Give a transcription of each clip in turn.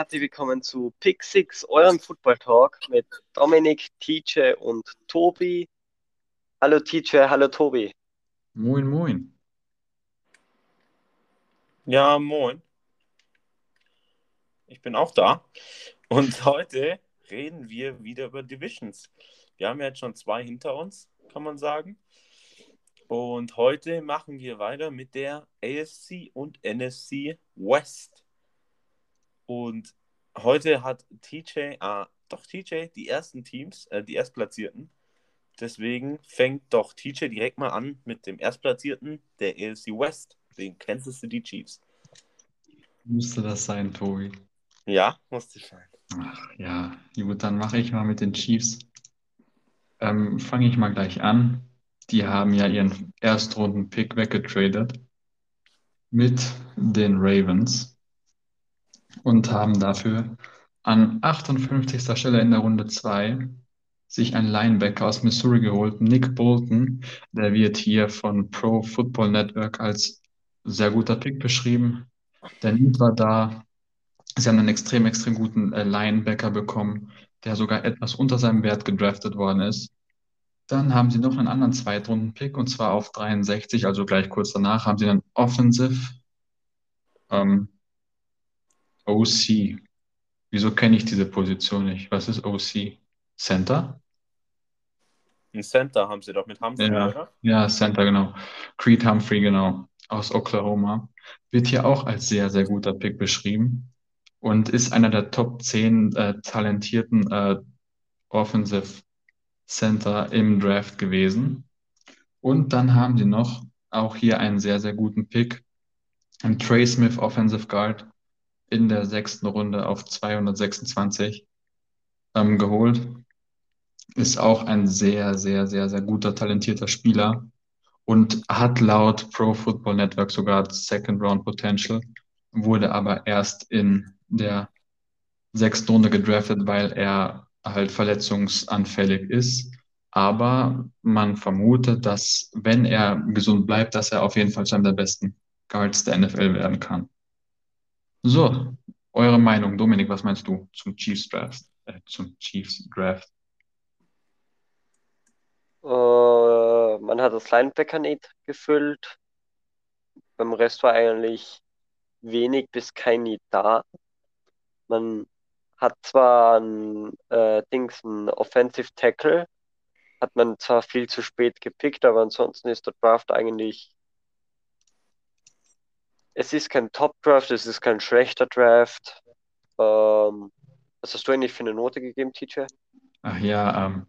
herzlich willkommen zu Pick 6, eurem Football Talk mit Dominik, TJ und Tobi. Hallo TJ, hallo Tobi. Moin, moin. Ja, moin. Ich bin auch da. Und heute reden wir wieder über Divisions. Wir haben ja jetzt schon zwei hinter uns, kann man sagen. Und heute machen wir weiter mit der AFC und NFC West. Und heute hat TJ, ah, doch TJ, die ersten Teams, äh, die Erstplatzierten. Deswegen fängt doch TJ direkt mal an mit dem Erstplatzierten der AFC West, den Kansas City Chiefs. Müsste das sein, Tobi? Ja, musste sein. Ach ja, gut, dann mache ich mal mit den Chiefs. Ähm, Fange ich mal gleich an. Die haben ja ihren Erstrunden-Pick weggetradet mit den Ravens und haben dafür an 58. Stelle in der Runde 2 sich einen Linebacker aus Missouri geholt, Nick Bolton. Der wird hier von Pro Football Network als sehr guter Pick beschrieben. Der Need war da. Sie haben einen extrem, extrem guten äh, Linebacker bekommen, der sogar etwas unter seinem Wert gedraftet worden ist. Dann haben sie noch einen anderen Zweitrunden-Pick und zwar auf 63, also gleich kurz danach haben sie einen Offensive ähm, OC. Wieso kenne ich diese Position nicht? Was ist OC? Center? Ein Center haben sie doch mit Humphrey, Ja, oder? ja, Center, genau. Creed Humphrey, genau, aus Oklahoma. Wird hier auch als sehr, sehr guter Pick beschrieben und ist einer der Top 10 äh, talentierten äh, Offensive Center im Draft gewesen. Und dann haben sie noch auch hier einen sehr, sehr guten Pick. Ein Trey Smith Offensive Guard in der sechsten Runde auf 226 ähm, geholt. Ist auch ein sehr, sehr, sehr, sehr guter, talentierter Spieler und hat laut Pro Football Network sogar Second Round Potential, wurde aber erst in der sechsten Runde gedraftet, weil er halt verletzungsanfällig ist. Aber man vermutet, dass wenn er gesund bleibt, dass er auf jeden Fall zu einem der besten Guards der NFL werden kann. So, eure Meinung, Dominik, was meinst du zum Chiefs Draft? Äh, zum Chiefs Draft? Äh, man hat das Linebacker nicht gefüllt. Beim Rest war eigentlich wenig bis kein Need da. Man hat zwar ein äh, Dings, ein Offensive Tackle, hat man zwar viel zu spät gepickt, aber ansonsten ist der Draft eigentlich. Es ist kein Top-Draft, es ist kein schlechter Draft. Ähm, was hast du eigentlich für eine Note gegeben, TJ? Ach ja, ähm,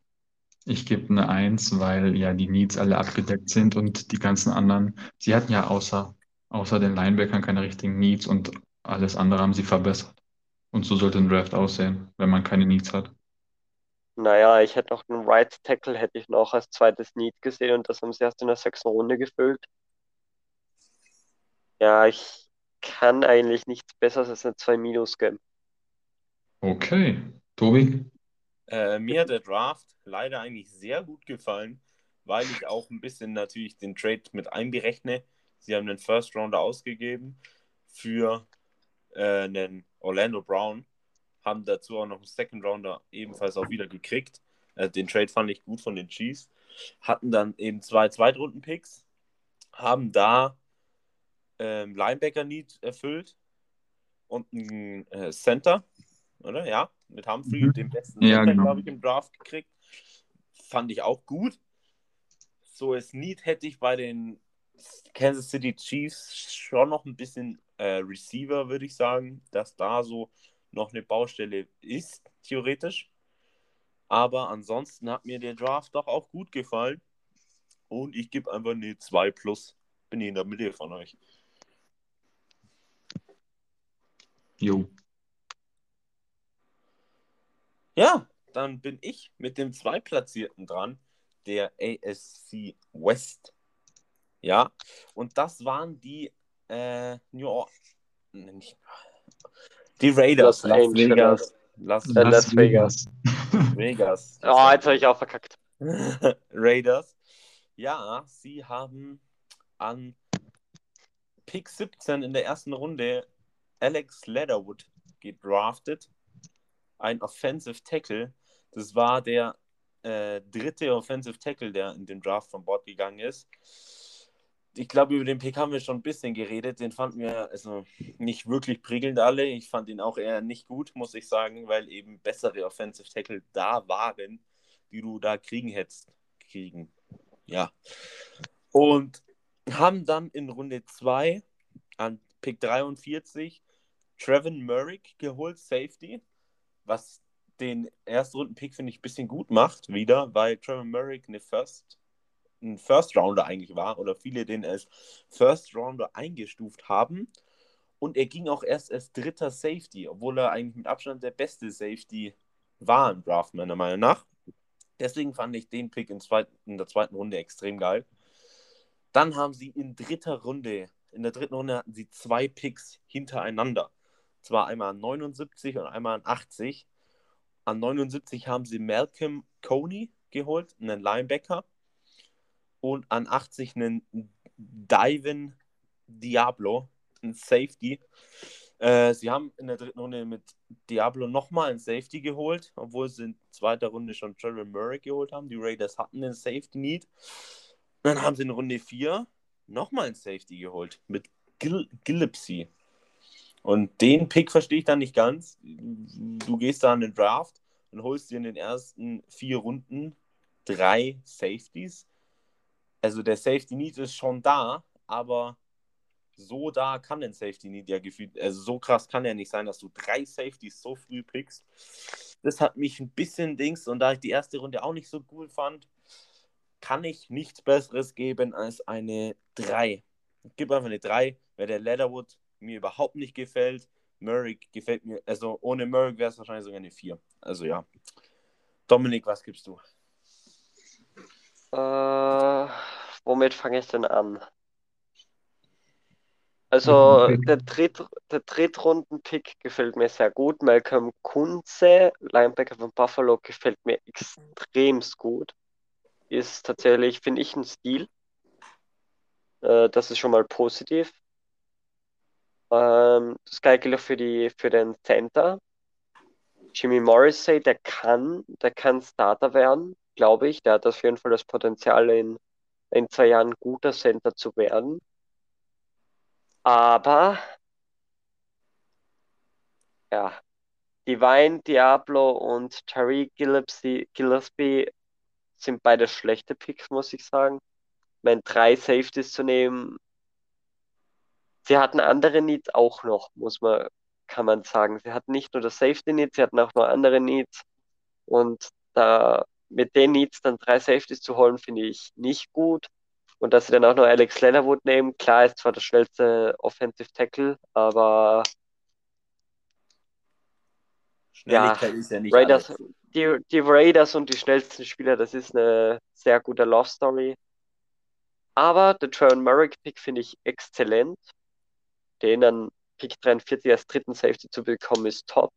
ich gebe eine Eins, weil ja die Needs alle abgedeckt sind und die ganzen anderen, sie hatten ja außer, außer den Linebackern keine richtigen Needs und alles andere haben sie verbessert. Und so sollte ein Draft aussehen, wenn man keine Needs hat. Naja, ich hätte noch einen Right Tackle, hätte ich noch als zweites Need gesehen und das haben sie erst in der sechsten Runde gefüllt. Ja, ich kann eigentlich nichts Besseres als eine 2 Minus geben. Okay, Tobi? Äh, mir hat der Draft leider eigentlich sehr gut gefallen, weil ich auch ein bisschen natürlich den Trade mit einberechne. Sie haben den First Rounder ausgegeben für äh, einen Orlando Brown, haben dazu auch noch einen Second Rounder ebenfalls auch wieder gekriegt. Äh, den Trade fand ich gut von den Chiefs. Hatten dann eben zwei Zweitrunden-Picks, haben da ähm, Linebacker-Need erfüllt und ein äh, Center, oder? Ja, mit Humphrey, Mhm. dem besten Ja, Center, genau. glaube ich, im Draft gekriegt. Fand ich auch gut. So als Need hätte ich bei den Kansas City Chiefs schon noch ein bisschen äh, Receiver, würde ich sagen, dass da so noch eine Baustelle ist, theoretisch. Aber ansonsten hat mir der Draft doch auch gut gefallen. Und ich gebe einfach eine 2 plus. Bin ich in der Mitte von euch. Jo. Ja, dann bin ich mit dem Zweitplatzierten dran, der ASC West. Ja, und das waren die äh, New Orleans. Die Raiders, Las. Vegas. Las Äh, Las Vegas. Vegas. Oh, jetzt habe ich auch verkackt. Raiders. Ja, sie haben an Pick 17 in der ersten Runde Alex Leatherwood gedraftet. Ein Offensive Tackle. Das war der äh, dritte Offensive Tackle, der in dem Draft von Bord gegangen ist. Ich glaube, über den Pick haben wir schon ein bisschen geredet. Den fanden wir also nicht wirklich prickelnd alle. Ich fand ihn auch eher nicht gut, muss ich sagen, weil eben bessere Offensive Tackle da waren, die du da kriegen hättest. Kriegen. Ja. Und haben dann in Runde 2 an Pick 43 Trevin Merrick geholt, Safety, was den Erstrunden-Pick, finde ich, ein bisschen gut macht wieder, weil Trevor Merrick eine First, ein First-Rounder eigentlich war oder viele den als First-Rounder eingestuft haben. Und er ging auch erst als dritter Safety, obwohl er eigentlich mit Abstand der beste Safety war im Draft, meiner Meinung nach. Deswegen fand ich den Pick in, zweiten, in der zweiten Runde extrem geil. Dann haben sie in dritter Runde, in der dritten Runde hatten sie zwei Picks hintereinander. Zwar einmal an 79 und einmal an 80. An 79 haben sie Malcolm Coney geholt, einen Linebacker. Und an 80 einen Divin Diablo, ein Safety. Äh, sie haben in der dritten Runde mit Diablo nochmal einen Safety geholt, obwohl sie in zweiter Runde schon Trevor Murray geholt haben. Die Raiders hatten einen Safety Need. Dann haben sie in Runde 4 nochmal einen Safety geholt mit Gil Gillipsy. Und den Pick verstehe ich dann nicht ganz. Du gehst da an den Draft und holst dir in den ersten vier Runden drei Safeties. Also der Safety Need ist schon da, aber so da kann ein Safety Need ja gefühlt, also so krass kann er nicht sein, dass du drei Safeties so früh pickst. Das hat mich ein bisschen Dings und da ich die erste Runde auch nicht so cool fand, kann ich nichts Besseres geben als eine 3. Gib einfach eine 3, weil der Leatherwood mir überhaupt nicht gefällt. Murray gefällt mir, also ohne Murray wäre es wahrscheinlich sogar eine 4. Also ja. Dominik, was gibst du? Äh, womit fange ich denn an? Also der, Dritt, der Drittrunden-Pick gefällt mir sehr gut. Malcolm Kunze, Linebacker von Buffalo, gefällt mir extremst gut. Ist tatsächlich, finde ich, ein Stil. Äh, das ist schon mal positiv. Ähm, das gleiche gilt auch für, die, für den Center. Jimmy Morrissey, der kann, der kann Starter werden, glaube ich. Der hat auf jeden Fall das Potenzial, in, in zwei Jahren guter Center zu werden. Aber ja, Divine, Diablo und Tariq Gillespie, Gillespie sind beide schlechte Picks, muss ich sagen. Wenn drei Safeties zu nehmen, sie hatten andere Needs auch noch, muss man, kann man sagen. Sie hatten nicht nur das Safety Needs, sie hatten auch noch andere Needs. Und da mit den Needs dann drei Safeties zu holen, finde ich nicht gut. Und dass sie dann auch noch Alex Leatherwood nehmen, klar, ist zwar der schnellste Offensive Tackle, aber Schnelligkeit ja, ist ja nicht Raiders, alles. Die, die Raiders und die schnellsten Spieler, das ist eine sehr gute Love Story. Aber der Trevor Merrick Pick finde ich exzellent. Den an Pick 43 als dritten Safety zu bekommen, ist top.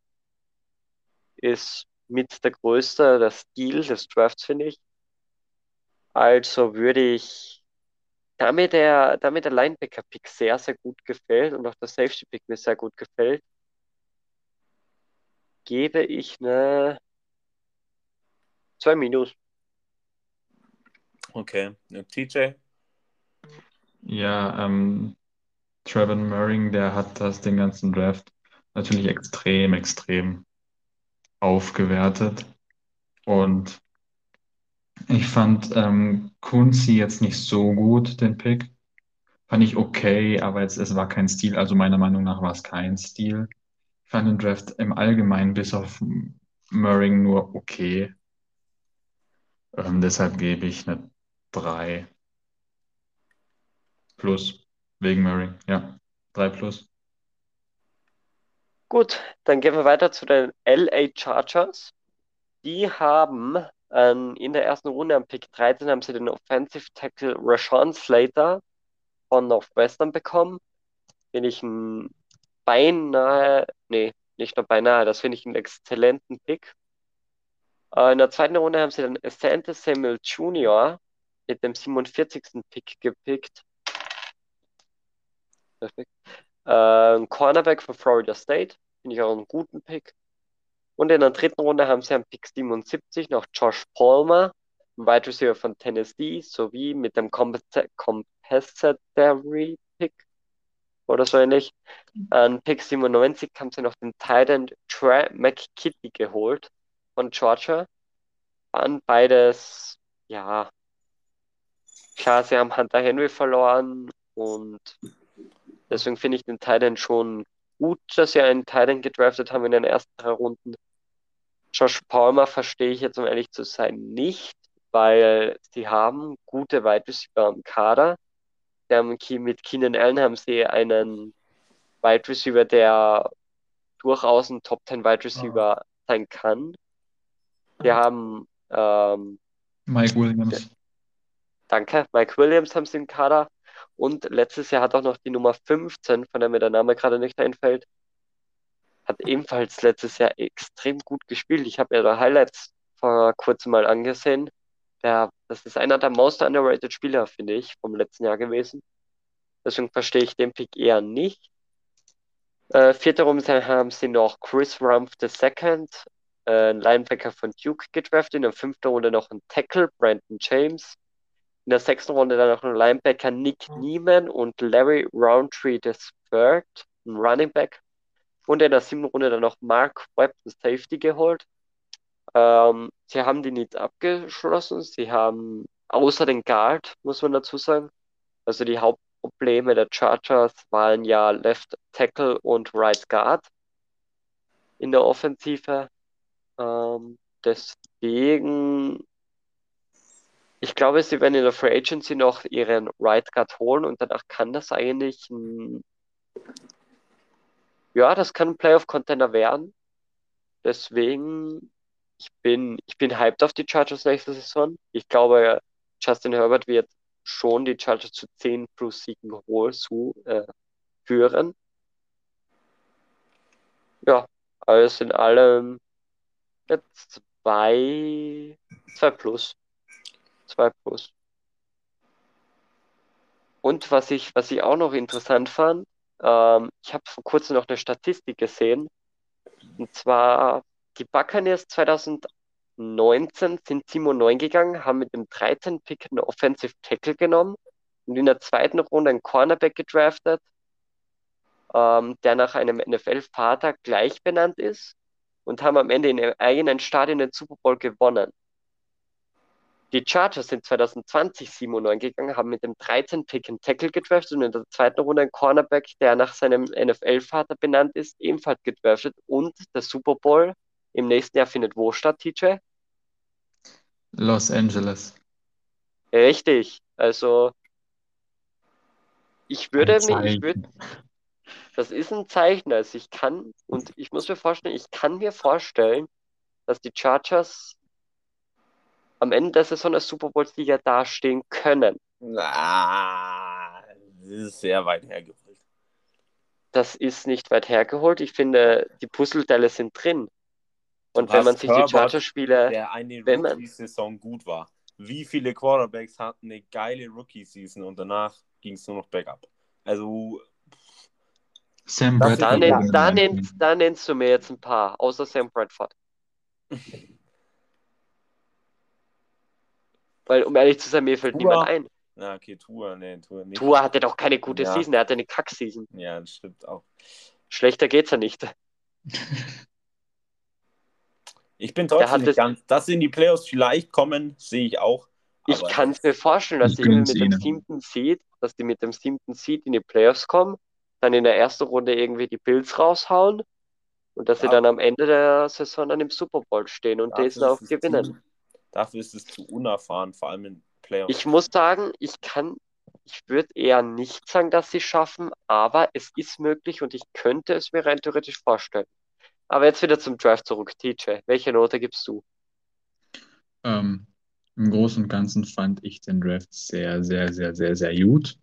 Ist mit der größte, der Stil des Drafts, finde ich. Also würde ich da mir der, da mir der Linebacker-Pick sehr, sehr gut gefällt und auch der Safety-Pick mir sehr gut gefällt, gebe ich eine 2 Minus. Okay, TJ? Ja, ähm, Trevor Murray, der hat das den ganzen Draft natürlich extrem, extrem aufgewertet. Und ich fand ähm, Kunzi jetzt nicht so gut, den Pick. Fand ich okay, aber jetzt, es war kein Stil. Also meiner Meinung nach war es kein Stil. Ich fand den Draft im Allgemeinen bis auf Murray nur okay. Ähm, deshalb gebe ich eine 3 plus wegen Murray. Ja, 3 plus. Gut, dann gehen wir weiter zu den LA Chargers. Die haben ähm, in der ersten Runde am Pick 13 haben sie den Offensive Tackle Rashawn Slater von Northwestern bekommen. Finde ich ein beinahe, nee, nicht nur beinahe, das finde ich einen exzellenten Pick. Äh, in der zweiten Runde haben sie dann Asante Samuel Jr. mit dem 47. Pick gepickt. Perfekt. Äh, Cornerback von Florida State. Finde ich auch einen guten Pick. Und in der dritten Runde haben sie am Pick 77 noch Josh Palmer, ein Wide Receiver von Tennessee, sowie mit dem Compensatory Pick oder so ähnlich. An Pick 97 haben sie noch den Titan Trey McKitty geholt von Georgia. Waren beides, ja, klar, sie haben Hunter Henry verloren und deswegen finde ich den Titan schon gut, dass sie einen Titan gedraftet haben in den ersten drei Runden. Josh Palmer verstehe ich jetzt, um ehrlich zu sein, nicht, weil sie haben gute Wide Receiver im Kader. Sie haben mit Keenan Allen haben sie einen Wide Receiver, der durchaus ein Top 10 Wide Receiver oh. sein kann. Wir haben ähm, Mike Williams. Danke, Mike Williams haben sie im Kader. Und letztes Jahr hat auch noch die Nummer 15, von der mir der Name gerade nicht einfällt, hat ebenfalls letztes Jahr extrem gut gespielt. Ich habe da Highlights vor kurzem mal angesehen. Der, das ist einer der most underrated Spieler, finde ich, vom letzten Jahr gewesen. Deswegen verstehe ich den Pick eher nicht. Äh, vierte Runde haben sie noch Chris Rumpf II, äh, ein Linebacker von Duke gedraftet. In der fünften Runde noch ein Tackle, Brandon James. In der sechsten Runde dann noch ein Linebacker, Nick Neiman und Larry Roundtree III, ein Running Back. Und in der siebten Runde dann noch Mark Webb, ein Safety, geholt. Ähm, sie haben die Needs abgeschlossen. Sie haben außer den Guard, muss man dazu sagen. Also die Hauptprobleme der Chargers waren ja Left Tackle und Right Guard in der Offensive. Ähm, deswegen, ich glaube, sie werden in der Free Agency noch ihren Right Guard holen und danach kann das eigentlich ein, ja, das kann ein Playoff-Contender werden. Deswegen, ich bin, ich bin hyped auf die Chargers nächste Saison. Ich glaube, Justin Herbert wird schon die Chargers zu 10 plus Siegen hoch zu, äh, führen. Ja, alles in allem jetzt zwei, zwei plus. Zwei plus. Und was ich, was ich auch noch interessant fand, ähm, ich habe vor kurzem noch eine Statistik gesehen. Und zwar, die Buccaneers 2019 sind 7 und 9 gegangen, haben mit dem 13. Pick einen Offensive Tackle genommen und in der zweiten Runde einen Cornerback gedraftet, ähm, der nach einem NFL-Vater gleich benannt ist und haben am Ende in ihrem eigenen Stadion den Super Bowl gewonnen. Die Chargers sind 2020 7 und 9 gegangen, haben mit dem 13 Pick einen Tackle gedraftet und in der zweiten Runde einen Cornerback, der nach seinem NFL-Vater benannt ist, ebenfalls gedraftet. Und der Super Bowl im nächsten Jahr findet wo statt, TJ? Los Angeles. Richtig. Also ich würde mir, ich würde, das ist ein Zeichen. Also ich kann, und ich muss mir vorstellen, ich kann mir vorstellen, dass die Chargers am Ende der Saison als Super Bowl-Sieger dastehen können. Na, das ist sehr weit hergeholt. Das ist nicht weit hergeholt. Ich finde, die Puzzleteile sind drin. Und wenn man sich Herbert, die Chargers-Spiele. Der eine Rookie-Saison gut war. Wie viele Quarterbacks hatten eine geile Rookie-Season und danach ging es nur noch bergab? Also. Sam Bradford. Da, nenn, da, nennst, da nennst du mir jetzt ein paar, außer Sam Bradford. Weil, um ehrlich zu sein, mir fällt Tua. niemand ein. Na, okay, Tour, nee, Tour nicht. Tour hatte doch keine gute ja. Season, er hatte eine Kack-Season. Ja, das stimmt auch. Schlechter geht's ja nicht. Ich bin trotzdem nicht ganz. Dass sie in die Playoffs vielleicht kommen, sehe ich auch. Ich kann es mir vorstellen, dass die mit dem siebten Seed, dass die mit dem siebten Seed in die Playoffs kommen, dann in der ersten Runde irgendwie die Bills raushauen und dass ja. sie dann am Ende der Saison dann im Super Bowl stehen und ja, diesen auch gewinnen. Dafür ist es zu unerfahren, vor allem in Playoffs. Ich muss sagen, ich kann, ich würde eher nicht sagen, dass sie schaffen, aber es ist möglich und ich könnte es mir rein theoretisch vorstellen. Aber jetzt wieder zum Drive zurück, TJ. Welche Note gibst du? Ähm, Im Großen und Ganzen fand ich den Draft sehr, sehr, sehr, sehr, sehr gut.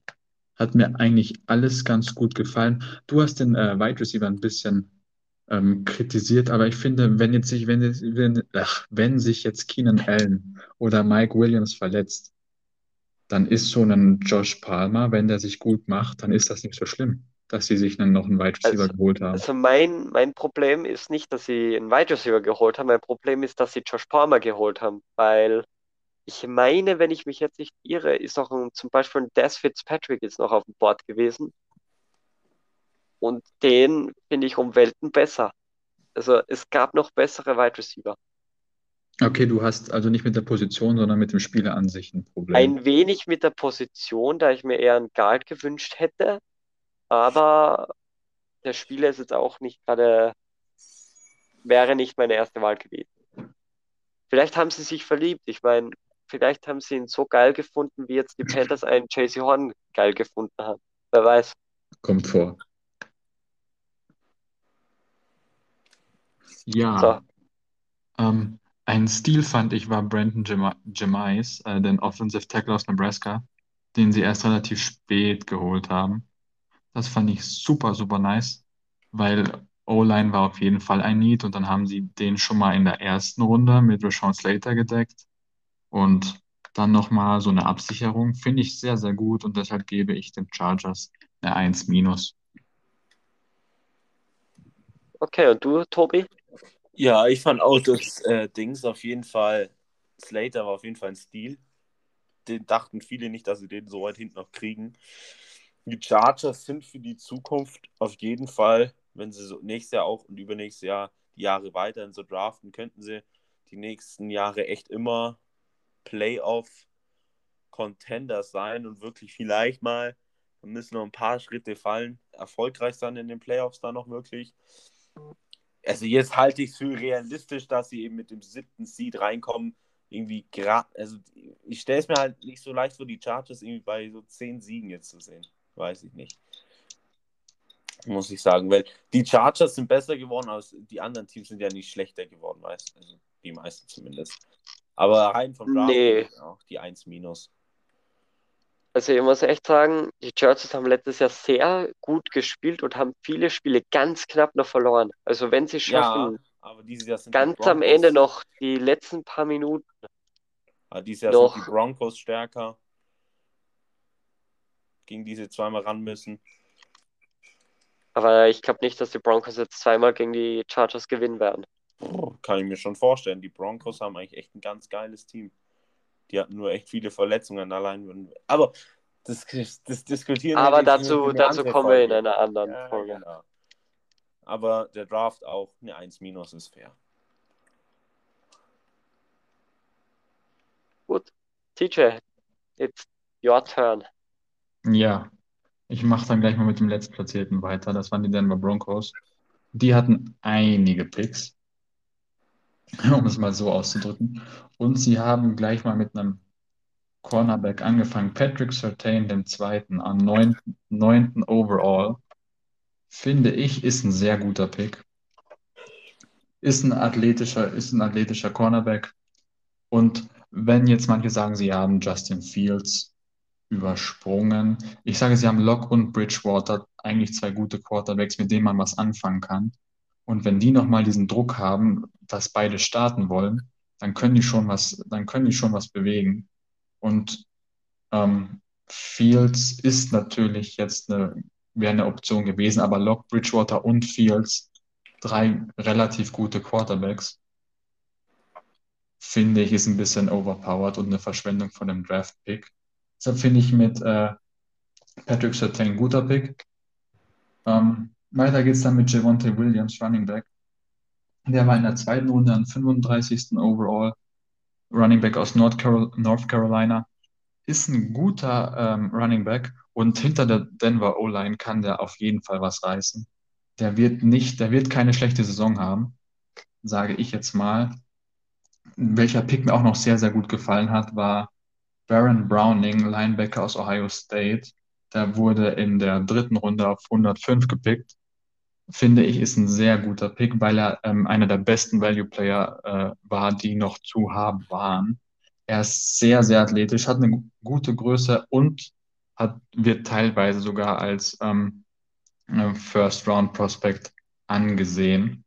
Hat mir eigentlich alles ganz gut gefallen. Du hast den äh, Wide Receiver ein bisschen ähm, kritisiert, aber ich finde, wenn jetzt sich, wenn, wenn, ach, wenn sich jetzt Keenan Allen oder Mike Williams verletzt, dann ist so ein Josh Palmer, wenn der sich gut macht, dann ist das nicht so schlimm. dass sie sich dann noch einen Wide Receiver Also- geholt haben. Also mein, mein Problem ist nicht, dass sie einen Wide Receiver geholt haben, mein Problem ist, dass sie Josh Palmer geholt haben, weil ich meine, wenn ich mich jetzt nicht irre, ist auch ein, zum Beispiel ein Des Fitzpatrick jetzt noch auf dem Board gewesen und den finde ich um Welten besser. Also es gab noch bessere Wide Receiver. Okay, du hast also nicht mit der Position, sondern mit dem Spieler an sich ein Problem. Ein wenig mit der Position, da ich mir eher einen Guard gewünscht hätte, aber der Spieler ist jetzt auch nicht gerade, wäre nicht meine erste Wahl gewesen. Vielleicht haben sie sich verliebt. Ich meine, vielleicht haben sie ihn so geil gefunden, wie jetzt die Panthers einen JC Horn geil gefunden haben. Wer weiß. Kommt vor. Ja, So. ähm, ein Stil fand ich war Brandon Jema- Jemais, äh, den Offensive Tackle aus Nebraska, den sie erst relativ spät geholt haben. Das fand ich super, super nice, weil O-Line war auf jeden Fall ein Need und dann haben sie den schon mal in der ersten Runde mit Rashawn Slater gedeckt und dann nochmal so eine Absicherung. Finde ich sehr, sehr gut und deshalb gebe ich den Chargers eine 1 minus. Okay, und du, Tobi? Ja, ich fand auch das äh, Dings auf jeden Fall, Slater war auf jeden Fall ein Stil. Den dachten viele nicht, dass sie den so weit hinten noch kriegen. Die Chargers sind für die Zukunft auf jeden Fall, wenn sie so nächstes Jahr auch und übernächstes Jahr die Jahre weiterhin so draften, könnten sie die nächsten Jahre echt immer Playoff-Contender sein und wirklich vielleicht mal, da müssen noch ein paar Schritte fallen, erfolgreich sein in den Playoffs dann noch wirklich. Also jetzt halte ich es für realistisch, dass sie eben mit dem siebten Seed reinkommen. Irgendwie gerade, also ich stelle es mir halt nicht so leicht vor, die Chargers irgendwie bei so zehn Siegen jetzt zu sehen. Weiß ich nicht. Muss ich sagen, weil die Chargers sind besser geworden, aber die anderen Teams sind ja nicht schlechter geworden, weißt Also die meisten zumindest. Aber rein vom Draft Nee. auch die 1 minus. Also ich muss echt sagen, die Chargers haben letztes Jahr sehr gut gespielt und haben viele Spiele ganz knapp noch verloren. Also wenn sie Ja, schaffen, die ganz am Ende noch die letzten paar Minuten, Aber dieses Jahr Doch. sind die Broncos stärker. Gegen diese zweimal ran müssen. aber ich glaube nicht, dass die Broncos jetzt zweimal gegen die Chargers gewinnen werden. Kann ich mir schon vorstellen. Die Broncos haben eigentlich echt ein ganz geiles Team. Die hatten nur echt viele Verletzungen allein. Aber das, das diskutieren wir Aber jetzt dazu, dazu kommen wir in einer anderen Ja, Folge. genau. Aber der Draft auch eine 1 minus ist fair. Gut, TJ, it's your turn. Ja, ich mache dann gleich mal mit dem Letztplatzierten weiter. Das waren die Denver Broncos. Die hatten einige Picks, um es mal so auszudrücken. Und sie haben gleich mal mit einem Cornerback angefangen. Patrick Surtain, dem zweiten, am neunten, neunten Overall. Finde ich, ist ein sehr guter Pick. Ist ein athletischer, ist ein athletischer Cornerback. Und wenn jetzt manche sagen, sie haben Justin Fields übersprungen. Ich sage, sie haben Locke und Bridgewater, eigentlich zwei gute Quarterbacks, mit denen man was anfangen kann. Und wenn die nochmal diesen Druck haben, dass beide starten wollen, dann können die schon was, dann können die schon was bewegen. Und ähm, Fields ist natürlich jetzt eine, wäre eine Option gewesen, aber Locke, Bridgewater und Fields, drei relativ gute Quarterbacks, finde ich, ist ein bisschen overpowered und eine Verschwendung von dem Draft-Pick. Deshalb finde ich mit äh, Patrick Surtain ein guter Pick. Ähm, weiter geht's dann mit Javonte Williams, Running Back. Der war in der zweiten Runde an 35. Overall. Running Back aus North, Carol North Carolina. Ist ein guter ähm, Running Back und hinter der Denver O-Line kann der auf jeden Fall was reißen. Der wird nicht, der wird keine schlechte Saison haben, sage ich jetzt mal. Welcher Pick mir auch noch sehr, sehr gut gefallen hat, war Baron Browning, Linebacker aus Ohio State. Der wurde in der dritten Runde auf 105 gepickt. Finde ich, ist ein sehr guter Pick, weil er ähm, einer der besten Value Player äh, war, die noch zu haben waren. Er ist sehr, sehr athletisch, hat eine gute Größe und hat, wird teilweise sogar als ähm, äh, First Round Prospect angesehen.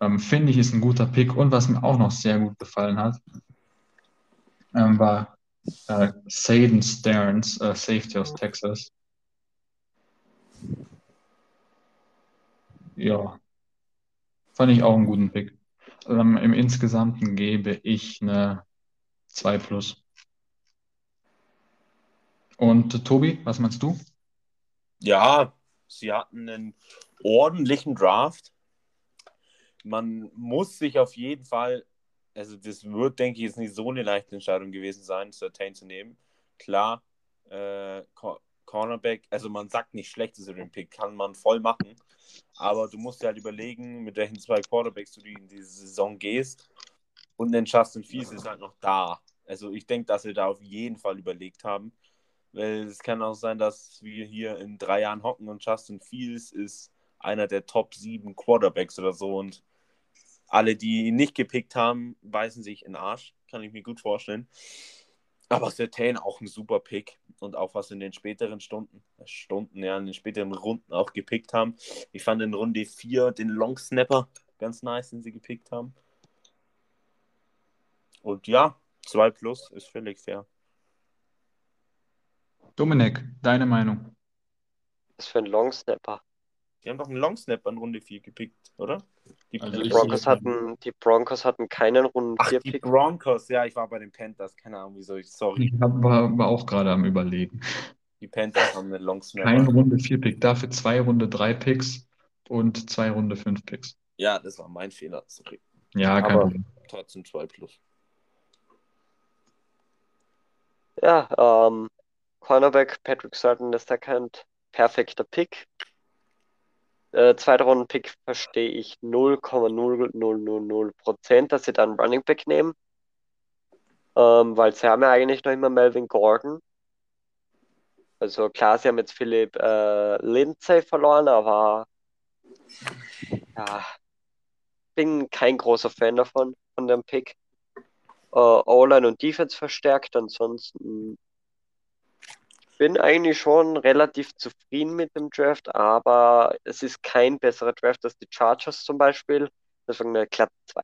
Ähm, finde ich, ist ein guter Pick. Und was mir auch noch sehr gut gefallen hat, ähm, war äh, Saden Stearns, äh, Safety aus Texas. Ja, fand ich auch einen guten Pick. Ähm, Im Insgesamten gebe ich eine 2 plus. Und äh, Tobi, was meinst du? Ja, sie hatten einen ordentlichen Draft. Man muss sich auf jeden Fall, also das wird, denke ich, jetzt nicht so eine leichte Entscheidung gewesen sein, Certain zu nehmen. Klar, äh, Cornerback, also man sagt nicht schlechtes über den Pick, kann man voll machen. Aber du musst dir halt überlegen, mit welchen zwei Quarterbacks du in diese Saison gehst. Und den Justin Fields ist halt noch da. Also ich denke, dass wir da auf jeden Fall überlegt haben. Weil es kann auch sein, dass wir hier in drei Jahren hocken und Justin Fields ist einer der Top 7 Quarterbacks oder so. Und alle, die ihn nicht gepickt haben, beißen sich in den Arsch. Kann ich mir gut vorstellen. Aber Sertain auch ein super Pick und auch was in den späteren Stunden, Stunden, ja, in den späteren Runden auch gepickt haben. Ich fand in Runde 4 den Long Snapper ganz nice, den sie gepickt haben. Und ja, 2 plus ist völlig fair. Dominik, deine Meinung? Was für ein Long Snapper? Die haben doch einen Long Snapper in Runde 4 gepickt, oder? Die, also die Broncos, hatten, die Broncos hatten keinen Runden 4 Pick. Die Broncos, ja, ich war bei den Panthers, keine Ahnung, wieso ich, sorry. Ich hab, war, war auch gerade am Überlegen. Die Panthers haben einen Long Snapper. Kein Runde 4 Pick, dafür zwei Runde 3 Picks und zwei Runde 5 Picks. Ja, das war mein Fehler, sorry. Ja, kein Aber Problem. Trotzdem 2 plus. Ja, ähm, Cornerback Patrick Sutton, der Second, perfekter Pick. Äh, zweiter Runden-Pick verstehe ich 0,0000% dass sie dann Running Back nehmen. Ähm, weil sie haben ja eigentlich noch immer Melvin Gordon. Also klar, sie haben jetzt Philipp äh, Lindsay verloren, aber ja, bin kein großer Fan davon, von dem Pick. Äh, O-Line und Defense verstärkt, ansonsten bin eigentlich schon relativ zufrieden mit dem Draft, aber es ist kein besserer Draft als die Chargers zum Beispiel. Deswegen eine glatte 2.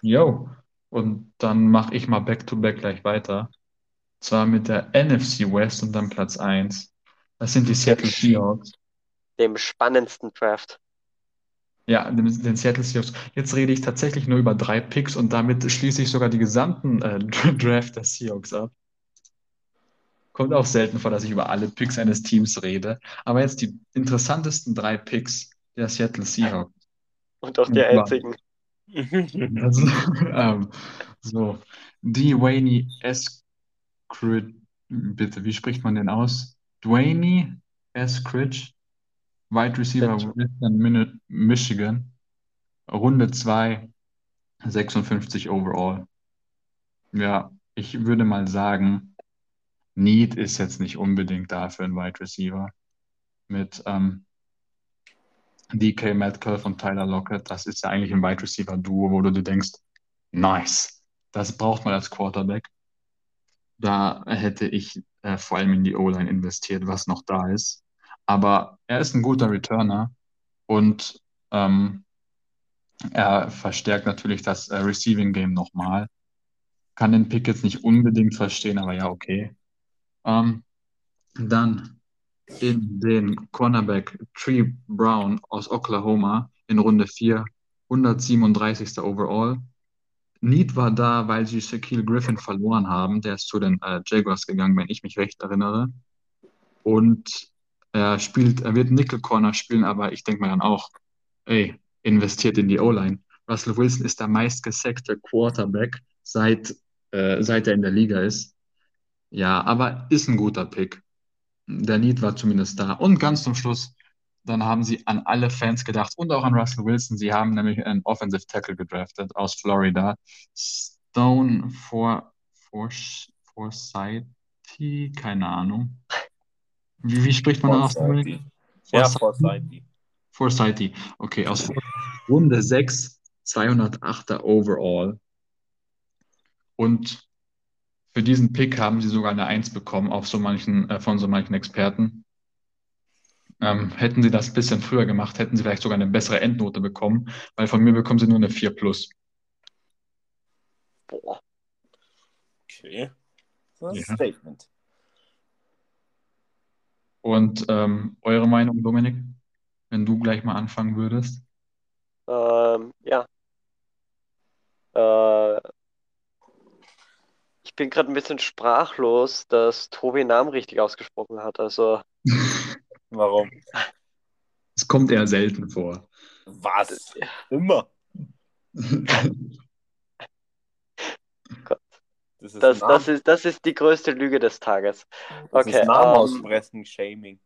Jo, und dann mache ich mal Back-to-Back -back gleich weiter. Zwar mit der NFC West und dann Platz 1. Das sind die Seattle Seahawks. Dem spannendsten Draft. Ja, den, den Seattle Seahawks. Jetzt rede ich tatsächlich nur über drei Picks und damit schließe ich sogar die gesamten äh, Draft der Seahawks ab. Kommt auch selten vor, dass ich über alle Picks eines Teams rede. Aber jetzt die interessantesten drei Picks der Seattle Seahawks. Und auch die einzigen. Also, ähm, so, Dwayne Eskridge, bitte, wie spricht man den aus? Dwayne Eskridge Wide Receiver Western Michigan. Runde 2, 56 overall. Ja, ich würde mal sagen, Need ist jetzt nicht unbedingt da für einen Wide Receiver. Mit ähm, DK Metcalf und Tyler Lockett, das ist ja eigentlich ein Wide Receiver Duo, wo du dir denkst, nice, das braucht man als Quarterback. Da hätte ich äh, vor allem in die O-Line investiert, was noch da ist. Aber er ist ein guter Returner und ähm, er verstärkt natürlich das äh, Receiving Game nochmal. Kann den Pick jetzt nicht unbedingt verstehen, aber ja, okay. Ähm, dann in den Cornerback Tree Brown aus Oklahoma in Runde 4, 137. Overall. Need war da, weil sie Shaquille Griffin verloren haben. Der ist zu den äh, Jaguars gegangen, wenn ich mich recht erinnere. Und er spielt, er wird Nickel Corner spielen, aber ich denke mir dann auch, ey, investiert in die O-Line. Russell Wilson ist der meistgesackte Quarterback seit, äh, seit er in der Liga ist. Ja, aber ist ein guter Pick. Der Need war zumindest da. Und ganz zum Schluss, dann haben sie an alle Fans gedacht und auch an Russell Wilson. Sie haben nämlich einen Offensive Tackle gedraftet aus Florida. Stone for, for, Forsythe, keine Ahnung. Wie, wie spricht man aus? Ja, Forsythe. Forsythe. Okay, aus Runde 6, 208er Overall. Und für diesen Pick haben sie sogar eine 1 bekommen auf so manchen, äh, von so manchen Experten. Ähm, hätten sie das ein bisschen früher gemacht, hätten sie vielleicht sogar eine bessere Endnote bekommen, weil von mir bekommen sie nur eine 4 plus. Boah. Okay. Das ist ein ja. Statement. Und ähm, eure Meinung, Dominik, wenn du gleich mal anfangen würdest? Ähm, ja. Äh, ich bin gerade ein bisschen sprachlos, dass Tobi Namen richtig ausgesprochen hat. Also, Warum? Es kommt eher selten vor. Was? Immer. Gott. Das ist, das, das ist, das ist die größte Lüge des Tages. das okay, ist Namen ähm, aussprechen, Shaming.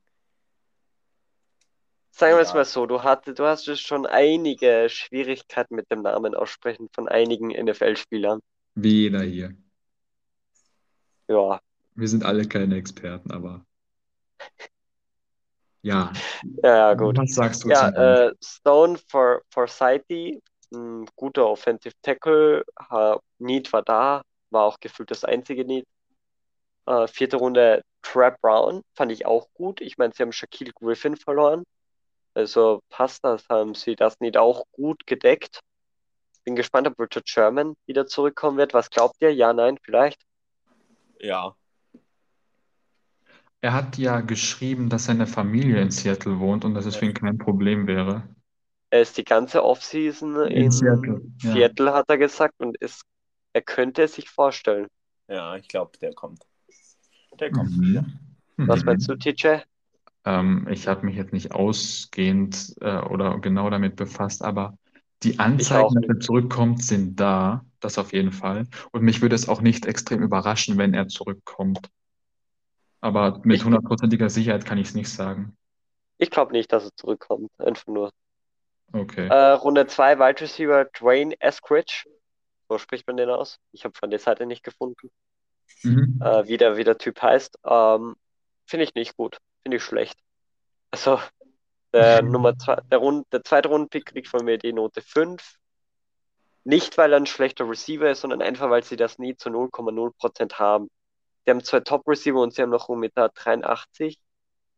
Sagen wir es mal so, du, hatte, du hast schon einige Schwierigkeiten mit dem Namen aussprechen von einigen NFL-Spielern. Wie jeder hier. Ja, Wir sind alle keine Experten, aber ja. ja, ja, gut. Was sagst du Ja, äh, Stone for Forsythe, ein guter Offensive Tackle. Need war da, war auch gefühlt das einzige Need. Äh, vierte Runde Trap Brown, fand ich auch gut. Ich meine, sie haben Shaquille Griffin verloren. Also passt das, haben sie das Need auch gut gedeckt. Bin gespannt, ob Richard Sherman wieder zurückkommen wird. Was glaubt ihr? Ja, nein, vielleicht? Ja. Er hat ja geschrieben, dass seine Familie in Seattle wohnt und dass es für ihn kein Problem wäre. Er ist die ganze Offseason in, In Seattle, ja. Seattle, hat er gesagt, und ist, er könnte es sich vorstellen. Ja, ich glaube, der kommt. Der kommt Mhm. wieder. Was Mhm. meinst du, TJ? Ähm, ich habe mich jetzt nicht ausgehend äh, oder genau damit befasst, aber die Anzeichen, dass er zurückkommt, sind da. Das auf jeden Fall. Und mich würde es auch nicht extrem überraschen, wenn er zurückkommt. Aber mit hundertprozentiger Sicherheit kann ich es nicht sagen. Ich glaube nicht, dass er zurückkommt. Einfach nur. Okay. Äh, Runde 2, Wide Receiver Dwayne Eskridge. So spricht man den aus. Ich habe von der Seite nicht gefunden, Mhm. äh, wie, der, wie der Typ heißt. Ähm, Finde ich nicht gut. Finde ich schlecht. Also, der Nummer zwei, der, Rund, der zweite Rundenpick kriegt von mir die Note 5. Nicht, weil er ein schlechter Receiver ist, sondern einfach, weil sie das nie zu 0,0% haben. Sie haben zwei Top-Receiver und sie haben noch um mit der 83,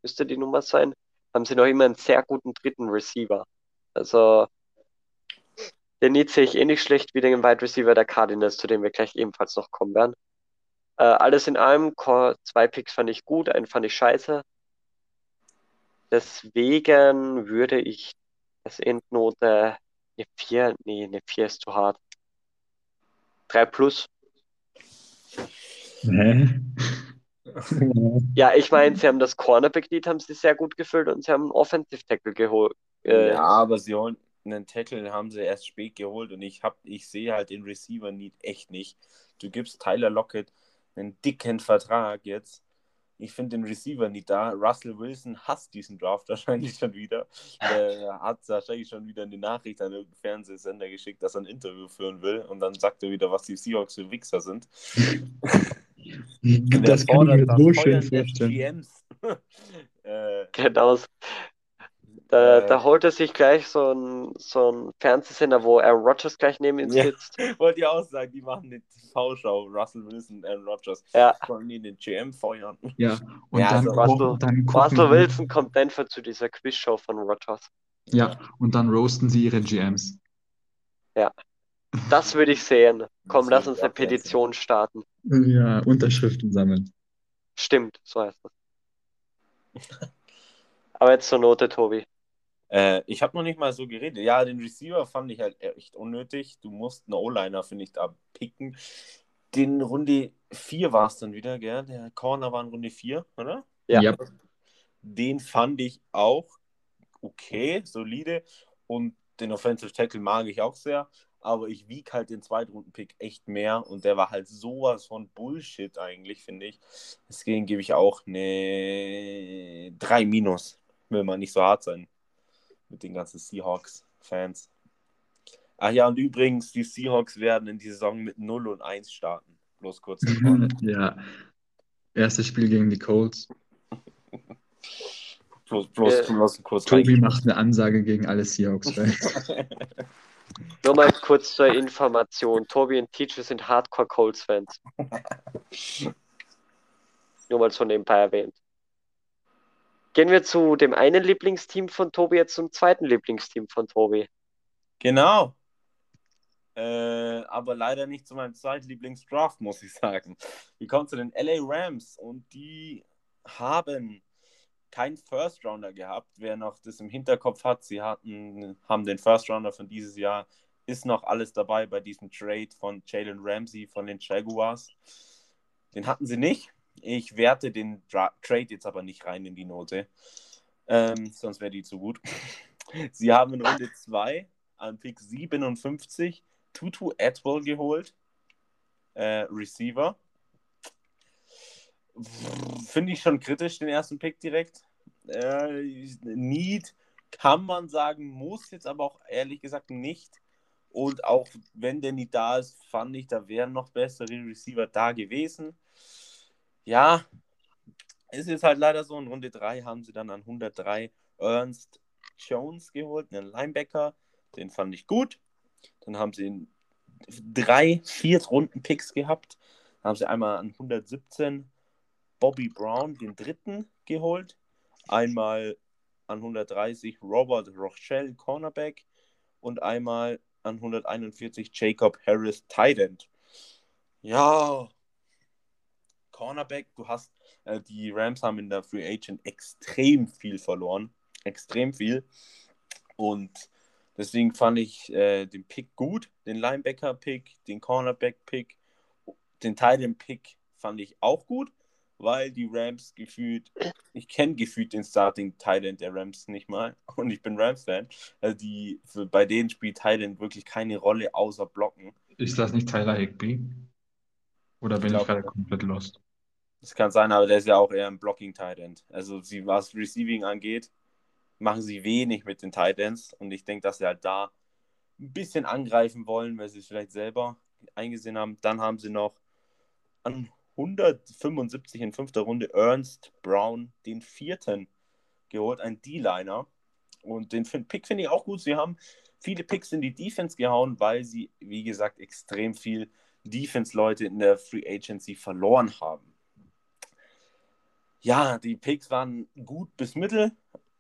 müsste die Nummer sein, haben sie noch immer einen sehr guten dritten Receiver. Also, den Need sehe ich eh nicht schlecht wie den Wide Receiver der Cardinals, zu dem wir gleich ebenfalls noch kommen werden. Äh, alles in allem, zwei Picks fand ich gut, einen fand ich scheiße. Deswegen würde ich das Endnote eine 4, nee, eine 4 ist zu hart. 3 plus. Hä? Ja, ich meine, sie haben das Cornerback-Need haben sie sehr gut gefüllt und sie haben einen Offensive Tackle geholt. Äh, Ja, aber sie holen einen Tackle, haben sie erst spät geholt und ich, hab, ich sehe halt den Receiver Need echt nicht. Du gibst Tyler Lockett einen dicken Vertrag jetzt. Ich finde den Receiver nicht da. Russell Wilson hasst diesen Draft wahrscheinlich schon wieder. Der hat wahrscheinlich schon wieder eine Nachricht an irgendeinen Fernsehsender geschickt, dass er ein Interview führen will und dann sagt er wieder, was die Seahawks für Wichser sind. Das kann ich mir so schön Feuern der vorstellen. GMs. äh, Genau. Da, Äh. da holt er sich gleich so ein, so ein Fernsehsender, wo Aaron Rodgers gleich neben ihm Ja. sitzt. Wollte ich auch sagen, die machen eine TV-Show, Russell Wilson, Aaron Rodgers. Ja, Wollen die den GM feuern? Ja, und Ja, dann, also Russell- dann Russell Wilson kommt einfach zu dieser Quizshow von Rodgers. ja, und dann roasten sie ihre GMs. Das würde ich sehen. Komm, lass uns eine. Petition starten. Ja, Unterschriften sammeln. Stimmt, so heißt das. Aber jetzt zur Note, Tobi. Äh, ich habe noch nicht mal so geredet. Ja, den Receiver fand ich halt echt unnötig. Du musst einen O-Liner, finde ich, da picken. Den Runde 4 war es dann wieder, gell? Der Corner war in Runde 4, oder? Ja. Ja. Den fand ich auch okay, solide. Und den Offensive Tackle mag ich auch sehr. Aber ich wiege halt den Zweitrunden-Pick echt mehr. Und der war halt sowas von Bullshit eigentlich, finde ich. Deswegen gebe ich auch eine 3 minus. Will man nicht so hart sein mit den ganzen Seahawks-Fans. Ach ja, und übrigens, die Seahawks werden in die Saison mit 0 und 1 starten. Bloß kurz. Ja. Erstes Spiel gegen die Colts. bloß, bloß, Äh, bloß kurz Tobi macht eine Ansage gegen alle Seahawks-Fans. Nur mal kurz zur Information. Tobi und Teacher sind Hardcore Colts-Fans. Nur mal so nebenbei erwähnt. Gehen wir zu dem einen Lieblingsteam von Tobi, jetzt zum zweiten Lieblingsteam von Tobi. Genau. Äh, aber leider nicht zu meinem zweitlieblingsdraft, muss ich sagen. Wir kommen zu den LA Rams und die haben keinen First Rounder gehabt. Wer noch das im Hinterkopf hat, sie hatten, haben den First Rounder von dieses Jahr, ist noch alles dabei bei diesem Trade von Jalen Ramsey von den Jaguars. Den hatten sie nicht. Ich werte den Dra Trade jetzt aber nicht rein in die Note. Ähm, sonst wäre die zu gut. Sie haben in Runde 2 an Pick 57 Tutu Atwell geholt. Äh, Receiver. Finde ich schon kritisch, den ersten Pick direkt. Äh, Need kann man sagen, muss jetzt aber auch ehrlich gesagt nicht. Und auch wenn der nicht da ist, fand ich, da wären noch bessere Receiver da gewesen. Ja, es ist halt leider so. In Runde 3 haben sie dann an 103 Ernst Jones geholt, einen Linebacker. Den fand ich gut. Dann haben sie drei Viert-Runden-Picks gehabt. Dann haben sie einmal an 117 Bobby Brown, den dritten, geholt. Einmal an 130 Robert Rochelle, Cornerback. Und einmal an 141 Jacob Harris, Tight End. Ja, Cornerback, du hast, äh, die Rams haben in der Free Agent extrem viel verloren. Extrem viel. Und deswegen fand ich äh, den Pick gut, den Linebacker-Pick, den Cornerback-Pick, den Tight End-Pick fand ich auch gut weil die Rams gefühlt, ich kenne gefühlt den Starting Thailand der Rams nicht mal und ich bin Rams-Fan. Also die, für, bei denen spielt Thailand wirklich keine Rolle außer Blocken. Ist das nicht Tyler Higby? Oder bin ich, ich gerade komplett lost? Das kann sein, aber der ist ja auch eher ein Blocking Tight Also sie, was Receiving angeht, machen sie wenig mit den Tight und ich denke, dass sie halt da ein bisschen angreifen wollen, weil sie es vielleicht selber eingesehen haben. Dann haben sie noch an 175 in fünfter Runde Ernst Brown, den vierten, geholt, ein D-Liner. Und den Pick finde ich auch gut. Sie haben viele Picks in die Defense gehauen, weil sie, wie gesagt, extrem viel Defense-Leute in der Free Agency verloren haben. Ja, die Picks waren gut bis mittel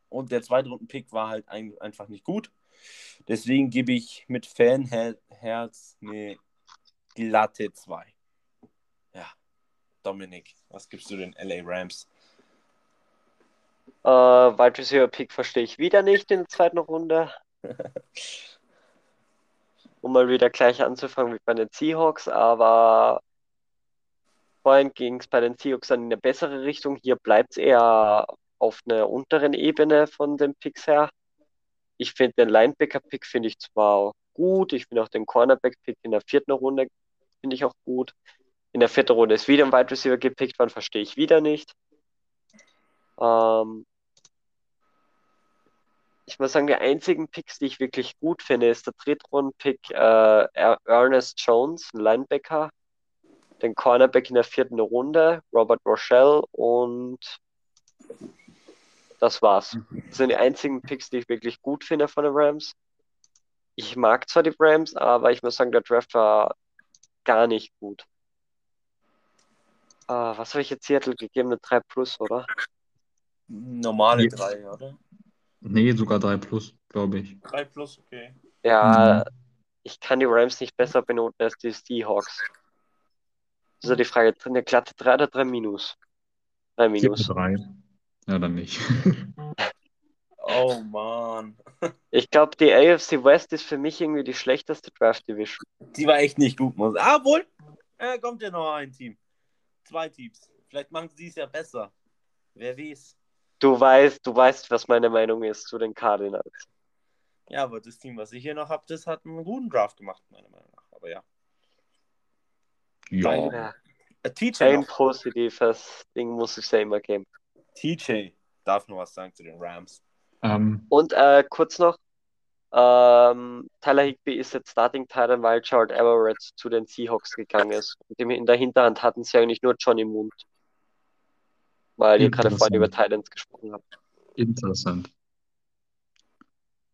und der zweite Runden-Pick war halt ein, einfach nicht gut. Deswegen gebe ich mit Fanherz eine glatte 2. Dominik, was gibst du den LA Rams? Äh, Wide Receiver Pick verstehe ich wieder nicht in der zweiten Runde. um mal wieder gleich anzufangen wie bei den Seahawks, aber vorhin ging es bei den Seahawks dann in eine bessere Richtung. Hier bleibt es eher auf einer unteren Ebene von den Picks her. Ich finde den Linebacker-Pick finde ich zwar gut, ich finde auch den Cornerback-Pick in der vierten Runde finde ich auch gut. In der vierten Runde ist wieder ein Wide Receiver gepickt worden, verstehe ich wieder nicht. Ähm, ich muss sagen, die einzigen Picks, die ich wirklich gut finde, ist der Drittrunden-Pick äh, Ernest Jones, ein Linebacker, den Cornerback in der vierten Runde, Robert Rochelle und das war's. Das sind die einzigen Picks, die ich wirklich gut finde von den Rams. Ich mag zwar die Rams, aber ich muss sagen, der Draft war gar nicht gut. Ah, was habe ich jetzt Seattle gegeben? Eine 3 Plus, oder? Normale Nee. 3, oder? Nee, sogar 3 plus, glaube ich. 3 plus, okay. Ja, ich kann die Rams nicht besser benoten als die Seahawks. Also die Frage, eine glatte 3 oder 3 Minus? 3 Gib mir Minus. 3. Ja, dann nicht. Oh man. Ich glaube, die AFC West ist für mich irgendwie die schlechteste Draft Division. Die war echt nicht gut, muss Ah, wohl. Äh, kommt ja noch ein Team. Zwei Teams. Vielleicht machen sie es ja besser. Wer weiß. Du weißt, du weißt, was meine Meinung ist zu den Cardinals. Ja, aber das Team, was ich hier noch habe, das hat einen guten Draft gemacht, meiner Meinung nach. Aber ja. Ja. Ja, Äh, TJ, ein noch. positives Ding muss es ja immer geben. TJ darf noch was sagen zu den Rams. Ähm, Und äh, kurz noch, ähm, Tyler Higby ist jetzt Starting Titan, weil Gerald Everett zu den Seahawks gegangen ist. Und in der Hinterhand hatten sie eigentlich nur Johnny Mund. Weil ihr gerade vorhin über. Titans gesprochen habt. interessant.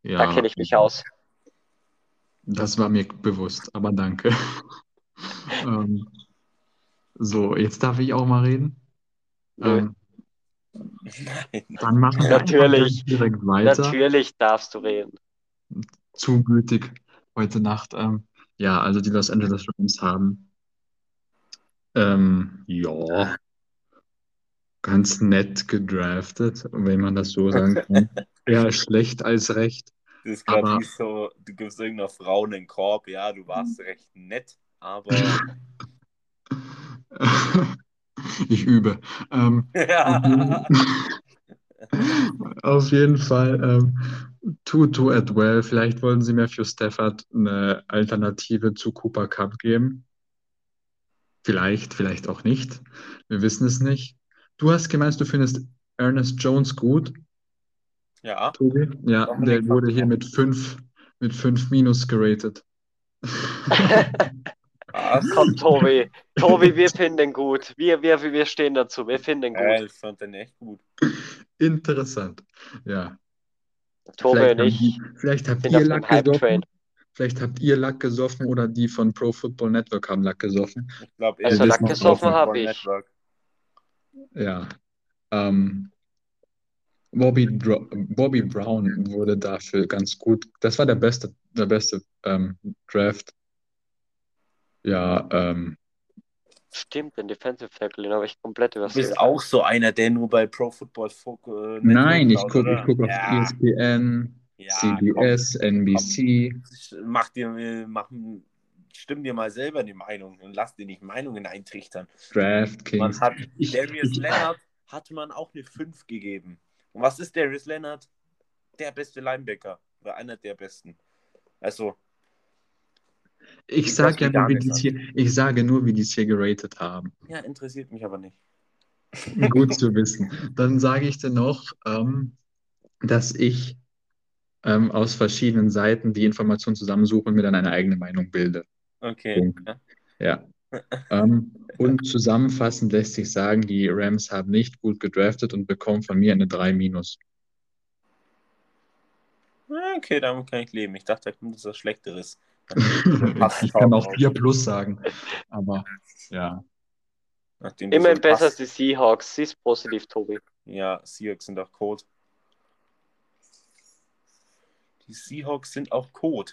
Da Ja, kenne ich mich aus. das war mir bewusst, aber danke. Ähm, so, jetzt darf ich auch mal reden. Ähm, Nein. dann machen wir Natürlich. direkt weiter. Natürlich darfst du reden. Zu gütig heute Nacht. Ähm, ja, also die Los Angeles Rams haben ähm, ja ganz nett gedraftet, wenn man das so sagen kann. Eher schlecht als recht. Das ist gerade so, du gibst irgendeiner Frau einen Korb, ja, du warst recht nett, aber Ich übe. Ähm, ja. auf jeden Fall, ähm, Tutu Atwell, vielleicht wollen sie Matthew Stafford eine Alternative zu Cooper Cup geben. Vielleicht, vielleicht auch nicht. Wir wissen es nicht. Du hast gemeint, du findest Ernest Jones gut, ja, Tobi? Ja, der wurde hier mit fünf, mit fünf Minus geratet. Was? Komm, Tobi. Tobi, wir finden den gut. Wir, wir, wir stehen dazu. Wir finden den Ja, gut. ich fand den echt gut. Interessant. Ja. Tobi Vielleicht und haben ich die, vielleicht habt ihr Lack gesoffen. Vielleicht habt ihr Lack gesoffen oder die von Pro Football Network haben Lack gesoffen. Ich glaube, Also wir Lack gesoffen habe ich. Ja. Ähm, Bobby, Dro Bobby Brown wurde dafür ganz gut. Das war der beste, der beste ähm, Draft. Ja, ähm, Stimmt, den Defensive Tackle, den habe ich komplett Du bist übersehen. auch so einer, der nur bei Pro Football Fo- äh, nein, ich gucke guck auf ja, ESPN, ja, CBS, NBC. komm, mach dir, mach, stimm dir mal selber die Meinung und lass dir nicht Meinungen eintrichtern. DraftKings. Man hat Darius Leonard hat man auch eine 5 gegeben. Und was ist Darius Leonard? Der beste Linebacker oder einer der besten. Also, Ich sage ja nur, wie die's hier, ich sage nur, wie die es hier geratet haben. ja, interessiert mich aber nicht. Gut zu wissen. Dann sage ich dir noch, ähm, dass ich ähm, aus verschiedenen Seiten die Informationen zusammensuche und mir dann eine eigene Meinung bilde. Okay. Punkt. Ja. Ja. Ähm, und zusammenfassend lässt sich sagen, die Rams haben nicht gut gedraftet und bekommen von mir eine 3 minus. Okay, damit kann ich leben. Ich dachte, da kommt etwas Schlechteres. Ich kann auch 4 plus sagen. Aber ja. Nachdem Immerhin so besser als die Seahawks. Sie ist positiv, Tobi. Ja, Seahawks sind auch Code. Die Seahawks sind auch Code.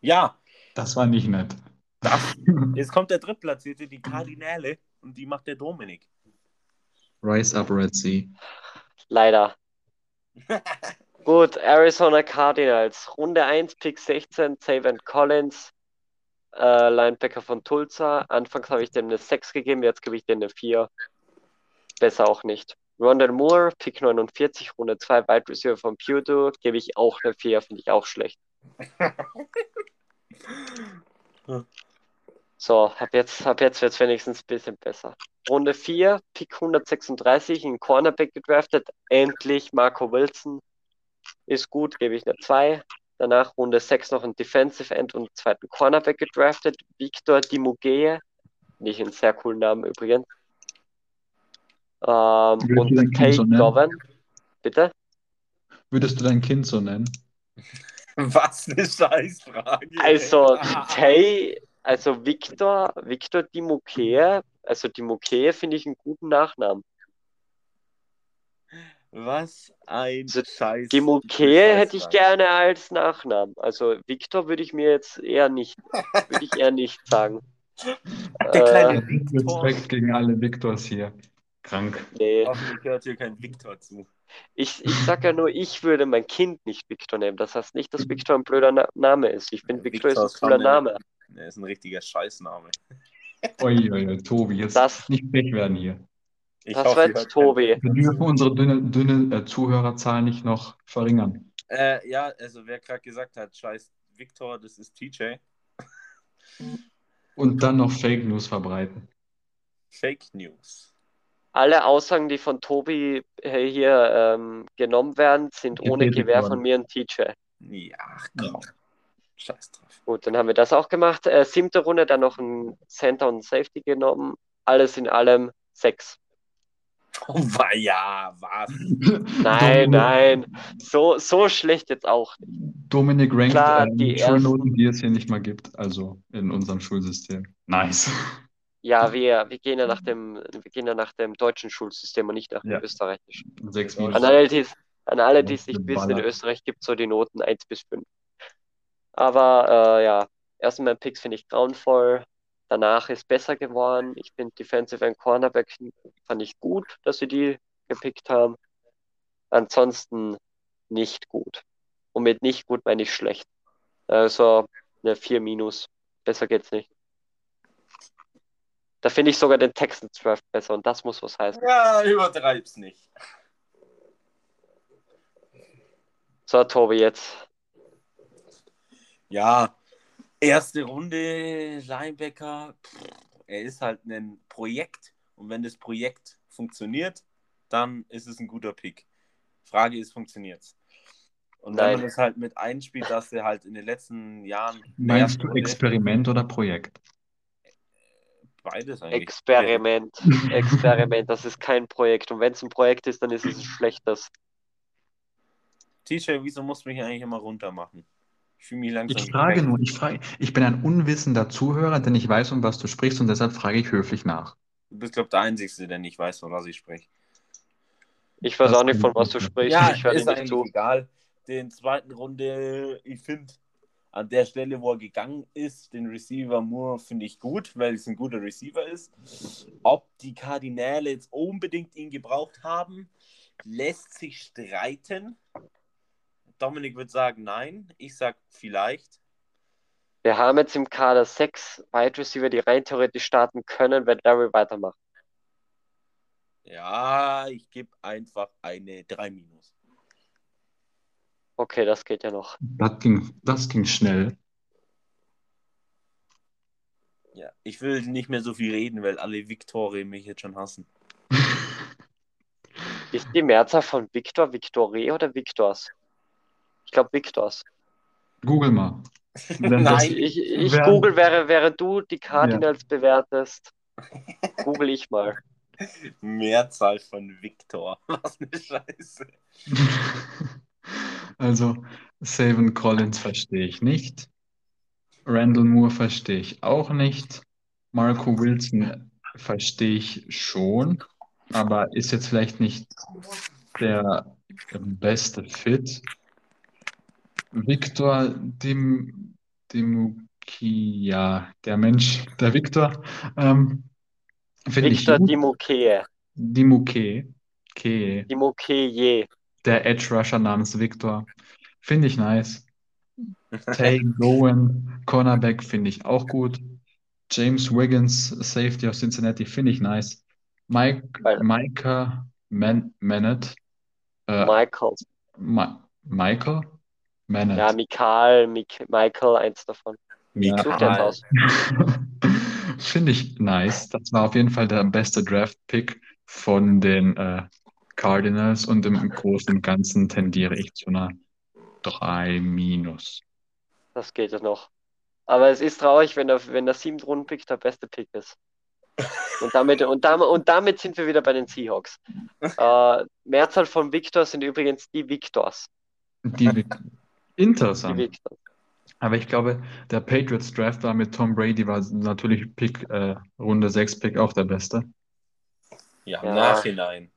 Ja, Das war nicht nett. das, jetzt kommt der Drittplatzierte, die Kardinäle, und die macht der Dominik. Rise up Red Sea. Leider. Gut, Arizona Cardinals. Runde 1, Pick 16, Savan Collins, äh, Linebacker von Tulsa. Anfangs habe ich dem eine 6 gegeben, jetzt gebe ich dem eine 4. Besser auch nicht. Rondell Moore, Pick 49, Runde 2, Wide Receiver von Purdue, gebe ich auch eine 4, finde ich auch schlecht. So, ab jetzt, ab jetzt wird es wenigstens ein bisschen besser. Runde 4, Pick 136, ein Cornerback gedraftet. Endlich Marco Wilson. Ist gut, gebe ich eine 2. Danach Runde 6 noch ein Defensive End und einen zweiten Cornerback gedraftet. Victor Dimugeye. Nicht einen sehr coolen Namen übrigens. Ähm, und Kind Tate so? Govan. Bitte? Würdest du dein Kind so nennen? Was eine Scheißfrage. Also, Tay, also Victor, Victor Dimukeye, also Dimukeye finde ich einen guten Nachnamen. Was ein Also, Scheiß. Dimukeye hätte ich gerne als Nachnamen. Also Victor würde ich mir jetzt eher nicht, würde ich eher nicht sagen. Der kleine Äh, Victor. Respekt gegen alle Victors hier. Krank. Nee, Hoffentlich gehört hier kein Victor zu. ich, ich sag ja nur, ich würde mein Kind nicht Victor nehmen. Das heißt nicht, dass Victor ein blöder Na Name ist. Ich finde, Victor ist ein Victor cooler. Name. Der ist ein richtiger Scheißname. Oi, oi, oi, Tobi, jetzt Das- nicht frech werden hier. Ich Das hoffe, war jetzt Tobi. Wir dürfen unsere dünne, dünne äh, Zuhörerzahl nicht noch verringern. Äh, ja, also wer gerade gesagt hat, scheiß Victor, das ist TJ. Und dann noch Fake News verbreiten. Fake News. Alle Aussagen, die von Tobi äh, hier ähm, genommen werden, sind ohne Getätigt Gewähr worden. von mir und TJ. Ja, ach komm. Scheiß drauf. Gut, dann haben wir das auch gemacht. Äh, siebte Runde, dann noch ein Center und ein Safety genommen. Alles in allem sechs. Oh, ja, was? Nein, Dominik, nein, so, so schlecht jetzt auch nicht. Dominik rankt Klar, äh, die Schulnoten, die es hier nicht mal gibt, also in unserem Schulsystem. Nice. Ja, wir, wir gehen ja nach dem, wir gehen ja nach dem deutschen Schulsystem und nicht nach dem Ja. österreichischen. Sechs An alle, die es an alle, die es nicht wissen, in Österreich gibt es so die Noten 1 bis 5. Aber äh, ja, erstmal Picks finde ich grauenvoll. Danach ist besser geworden. Ich finde Defensive and Cornerback fand ich gut, dass sie die gepickt haben. Ansonsten nicht gut. Und mit nicht gut meine ich schlecht. Also eine 4 minus. Besser geht's nicht. Da finde ich sogar den Texans Draft besser und das muss was heißen. Ja, übertreib's nicht. So, Tobi, jetzt. Ja, erste Runde Linebacker. Pff, er ist halt ein Projekt und wenn das Projekt funktioniert, dann ist es ein guter Pick. Frage ist, funktioniert's? Und wenn Nein. man das halt mit einspielt, dass er halt in den letzten Jahren Meinst du Experiment oder Projekt? beides eigentlich. Experiment. Experiment, das ist kein Projekt. Und wenn es ein Projekt ist, dann ist es ein schlechtes. TJ, wieso musst du mich eigentlich immer runter machen? Ich fühle mich langsam. Ich frage nur, ich frage, ich bin ein unwissender Zuhörer, denn ich weiß, um was du sprichst und deshalb frage ich höflich nach. Du bist, glaube ich, der Einzige, der nicht weiß, von was ich spreche. Ich weiß Das auch nicht, von was du ich sprichst. Ja, ich höre ist nicht eigentlich zu. egal. Den zweiten Runde, ich finde, an der Stelle, wo er gegangen ist, den Receiver Moore finde ich gut, weil es ein guter Receiver ist. Ob die Kardinäle jetzt unbedingt ihn gebraucht haben, lässt sich streiten. Dominik wird sagen, nein. Ich sag vielleicht. Wir haben jetzt im Kader sechs Wide Receiver, die rein theoretisch starten können, wenn Larry weitermacht. Ja, ich gebe einfach eine 3 minus. Okay, das geht ja noch. Das ging, das ging schnell. Ja, ich will nicht mehr so viel reden, weil alle Victorie mich jetzt schon hassen. Ist die Mehrzahl von Victor Victore oder Victors? Ich glaube Victors. Google mal. Nein. das, Ich, ich Wer- google, während, während du die Cardinals bewertest, google ich mal. Mehrzahl von Victor. Was eine Scheiße. also, Savin Collins verstehe ich nicht. Randall Moore verstehe ich auch nicht. Marco Wilson verstehe ich schon, aber ist jetzt vielleicht nicht der beste Fit. Victor Dim, Dimukia, der Mensch, der Victor, ähm. Dimokeye. Dimuke, Ke, Dimokeye. der Edge Rusher namens Victor, finde ich nice. Tay Gowan, Cornerback, finde ich auch gut. James Wiggins, Safety aus Cincinnati, finde ich nice. Mike. Micah Man Manet, äh, Michael. Ma Michael Manet. Ja, Mikael, Mik Michael, eins davon. Aus. Finde ich nice. Das war auf jeden Fall der beste Draft-Pick von den äh, Cardinals und im Großen und Ganzen tendiere ich zu einer 3 minus. Das geht ja noch. Aber es ist traurig, wenn der, wenn der siebte Rundenpick der beste Pick ist. Und damit, und, damit, und damit sind wir wieder bei den Seahawks. Äh, Mehrzahl von Victors sind übrigens die Victors. Die, Interessant. Aber ich glaube, der Patriots Draft war mit Tom Brady war natürlich Pick, äh, Runde 6 Pick auch der beste. Ja, im Ja. Nachhinein.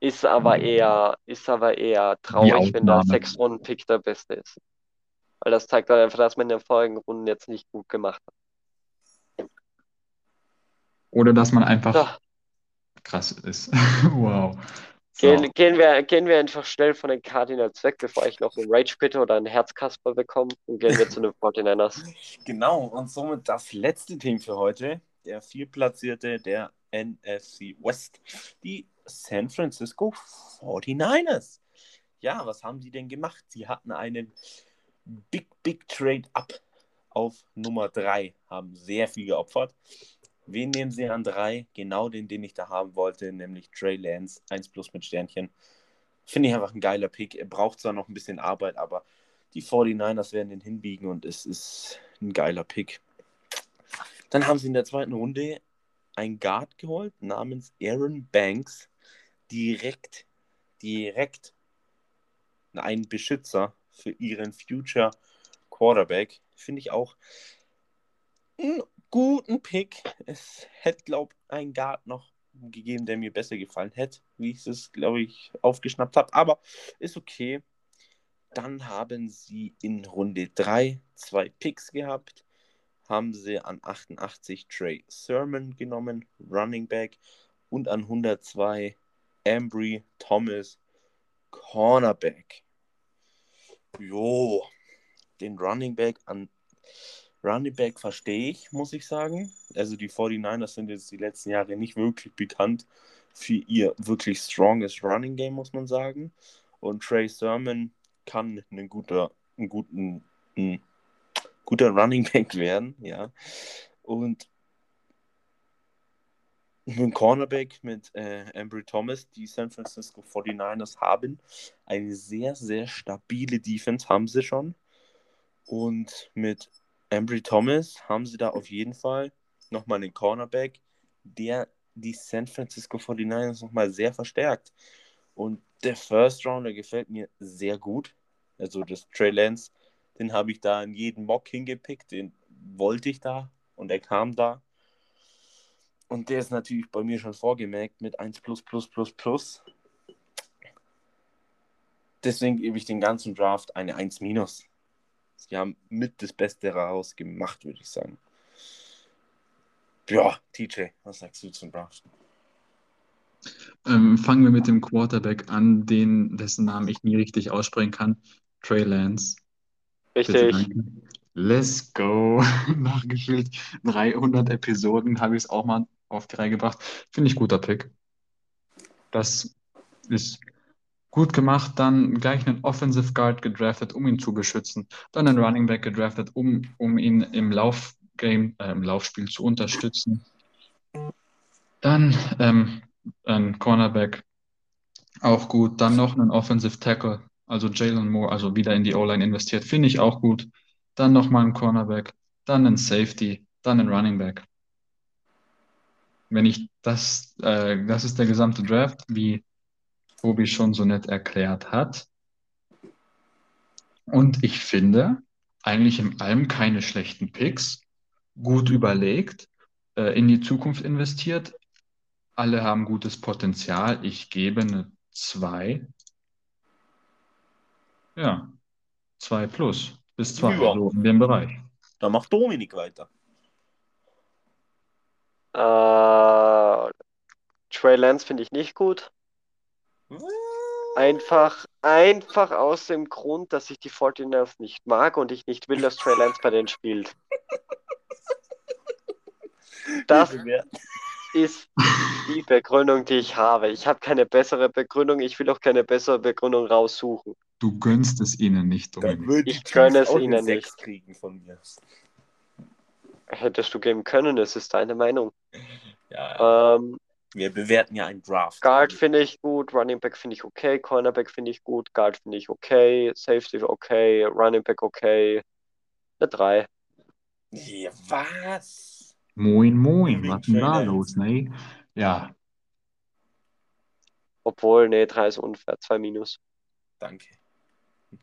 Ist aber eher, ist aber eher traurig, wenn der Ausnahme. sechs Runden Pick der beste ist. Weil das zeigt dann einfach, dass man in den vorigen Runden jetzt nicht gut gemacht hat. Oder dass man einfach So, krass ist. Wow. Gehen, gehen wir, gehen wir einfach schnell von den Cardinals weg, bevor ich noch einen Rage Quitter oder einen Herzkasper bekomme und gehen wir zu den 49ers. Genau, und somit das letzte Team für heute. Der vierplatzierte der NFC West. Die San Francisco 49ers. Ja, was haben sie denn gemacht? Sie hatten einen Big, Big Trade Up auf Nummer 3, haben sehr viel geopfert. Wen nehmen sie an 3? Genau den, den ich da haben wollte, nämlich Trey Lance, 1 plus mit Sternchen. Finde ich einfach ein geiler Pick. Er braucht zwar noch ein bisschen Arbeit, aber die 49ers werden den hinbiegen und es ist ein geiler Pick. Dann haben sie in der zweiten Runde einen Guard geholt namens Aaron Banks. Direkt, direkt einen Beschützer für ihren Future Quarterback. Finde ich auch einen guten Pick. Es hätte, glaube ich, einen Guard noch gegeben, der mir besser gefallen hätte, wie ich es, glaube ich, aufgeschnappt habe. Aber ist okay. Dann haben sie in Runde 3 zwei Picks gehabt, haben sie an 88 Trey Sermon genommen, Running Back, und an 102 Ambry Thomas, Cornerback. Jo, den Running Back an Running Back verstehe ich, muss ich sagen. Also die 49ers sind jetzt die letzten Jahre nicht wirklich bekannt für ihr wirklich strongest Running Game, muss man sagen. Und Trey Sermon kann ein guter, ein guten, ein guter Running Back werden, ja. Und ein Cornerback mit äh, Ambry Thomas, die San Francisco 49ers haben. Eine sehr, sehr stabile Defense haben sie schon. Und mit Ambry Thomas haben sie da auf jeden Fall nochmal einen Cornerback, der die San Francisco 49ers nochmal sehr verstärkt. Und der First Rounder gefällt mir sehr gut. Also das Trey Lance, den habe ich da in jeden Mock hingepickt, den wollte ich da und er kam da. Und der ist natürlich bei mir schon vorgemerkt mit 1 plus plus plus plus. Deswegen gebe ich den ganzen Draft eine 1 minus. Sie haben mit das Beste rausgemacht, würde ich sagen. Ja, TJ, was sagst du zum Draft? Ähm, fangen wir mit dem Quarterback an, den, dessen Namen ich nie richtig aussprechen kann. Trey Lance. Richtig. Let's go. Nach gefühlt 300 Episoden habe ich es auch mal auf die Reihe gebracht. Finde ich guter Pick. Das ist gut gemacht. Dann gleich einen Offensive Guard gedraftet, um ihn zu beschützen. Dann einen Running Back gedraftet, um, um ihn im Laufgame, äh, im Laufspiel zu unterstützen. Dann ähm, ein Cornerback, auch gut. Dann noch einen Offensive Tackle, also Jalen Moore, also wieder in die O-Line investiert, finde ich auch gut. Dann nochmal ein Cornerback, dann ein Safety, dann ein Running Back. Wenn ich das, äh, das ist der gesamte Draft, wie Tobi schon so nett erklärt hat. Und ich finde, eigentlich in allem keine schlechten Picks, gut überlegt, äh, in die Zukunft investiert. Alle haben gutes Potenzial. Ich gebe eine 2. Ja, 2 plus bis 2, Ja. so in dem Bereich. Dann macht Dominik weiter. Äh, Trey Lance finde ich nicht gut. Einfach, einfach aus dem Grund, dass ich die 49ers nicht mag und ich nicht will, dass Trey Lance bei denen spielt. Das ist die Begründung, die ich habe. Ich habe keine bessere Begründung. Ich will auch keine bessere Begründung raussuchen. Du gönnst es ihnen nicht, Dominik. würde Ich gönne es ihnen 6 nicht. kriegen von mir. Hättest du geben können, es ist deine Meinung. Ja, Ähm, wir bewerten ja einen Draft. Guard finde ich gut, Running Back finde ich okay, Cornerback finde ich gut, Guard finde ich okay, Safety okay, Running Back okay. Eine 3. Ja, was? Moin, moin, was ist denn da los, ne? Ja, Obwohl, nee, 3 ist unfair, 2 minus. Danke.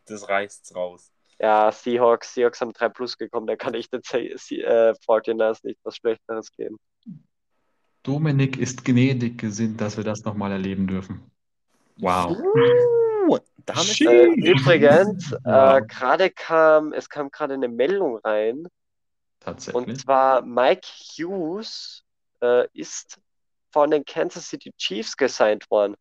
Das reißt's raus. Ja, Seahawks, Seahawks haben 3 plus gekommen, da kann ich den Se- äh, 49ers nicht was Schlechteres geben. Dominik ist gnädig gesinnt, dass wir das nochmal erleben dürfen. Wow. Uh, damit. Äh, übrigens, Wow. äh, gerade kam, es kam gerade eine Meldung rein, und Tatsächlich. zwar Mike Hughes äh, ist von den Kansas City Chiefs gesigned worden.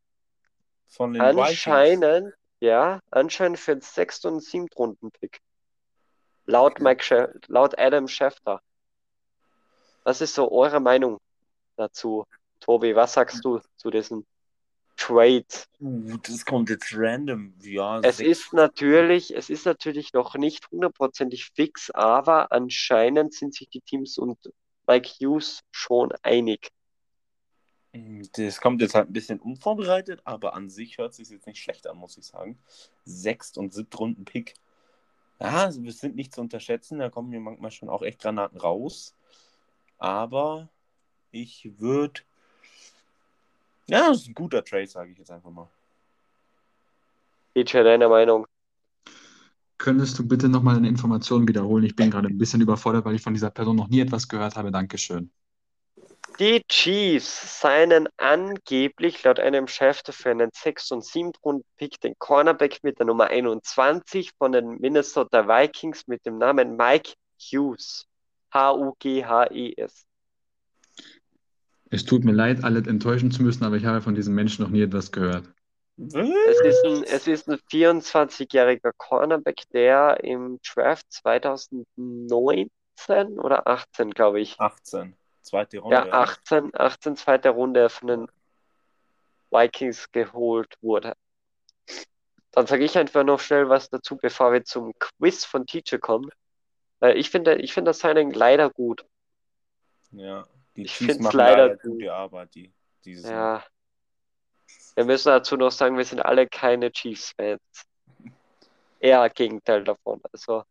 von den Vikings. Anscheinend, ja, anscheinend für den sechsten und siebten Runden-Pick. Laut. Mike Schä laut Adam Schefter. Was ist so eure Meinung dazu? Tobi, was sagst du zu diesem Trade? Uh, das kommt jetzt random. Ja, Es ist natürlich, es ist natürlich noch nicht hundertprozentig fix, aber anscheinend sind sich die Teams und Mike Hughes schon einig. Das kommt jetzt halt ein bisschen unvorbereitet, aber an sich hört sich jetzt nicht schlecht an, muss ich sagen. Sechst- und Siebtrunden-Pick. Ja, also wir sind nicht zu unterschätzen, da kommen mir manchmal schon auch echt Granaten raus. Aber ich würde. Ja, das ist ein guter Trade, sage ich jetzt einfach mal. DJ, deine Meinung? Könntest du bitte nochmal eine Information wiederholen? Ich bin gerade ein bisschen überfordert, weil ich von dieser Person noch nie etwas gehört habe. Dankeschön. Die Chiefs seien angeblich laut einem Chef für einen 6- und 7-Runden-Pick den Cornerback mit der Nummer 21 von den Minnesota Vikings mit dem Namen Mike Hughes. H-U-G-H-E-S. Es tut mir leid, alle enttäuschen zu müssen, aber ich habe von diesem Menschen noch nie etwas gehört. Es ist ein, es ist ein 24-jähriger Cornerback, der im Draft 2019 oder 18, glaube ich. 18. Zweite Runde. Ja, 18, 18, zweite Runde von den Vikings geholt wurde. Dann sage ich einfach noch schnell was dazu, bevor wir zum Quiz von Teacher kommen. Äh, Ich finde, ich finde das Signing leider gut. Ja, die Ich Chiefs find's machen leider gut. gute Arbeit, die dieses Jahr. Ja. Wir müssen dazu noch sagen, wir sind alle keine Chiefs-Fans. Eher Gegenteil davon. Also,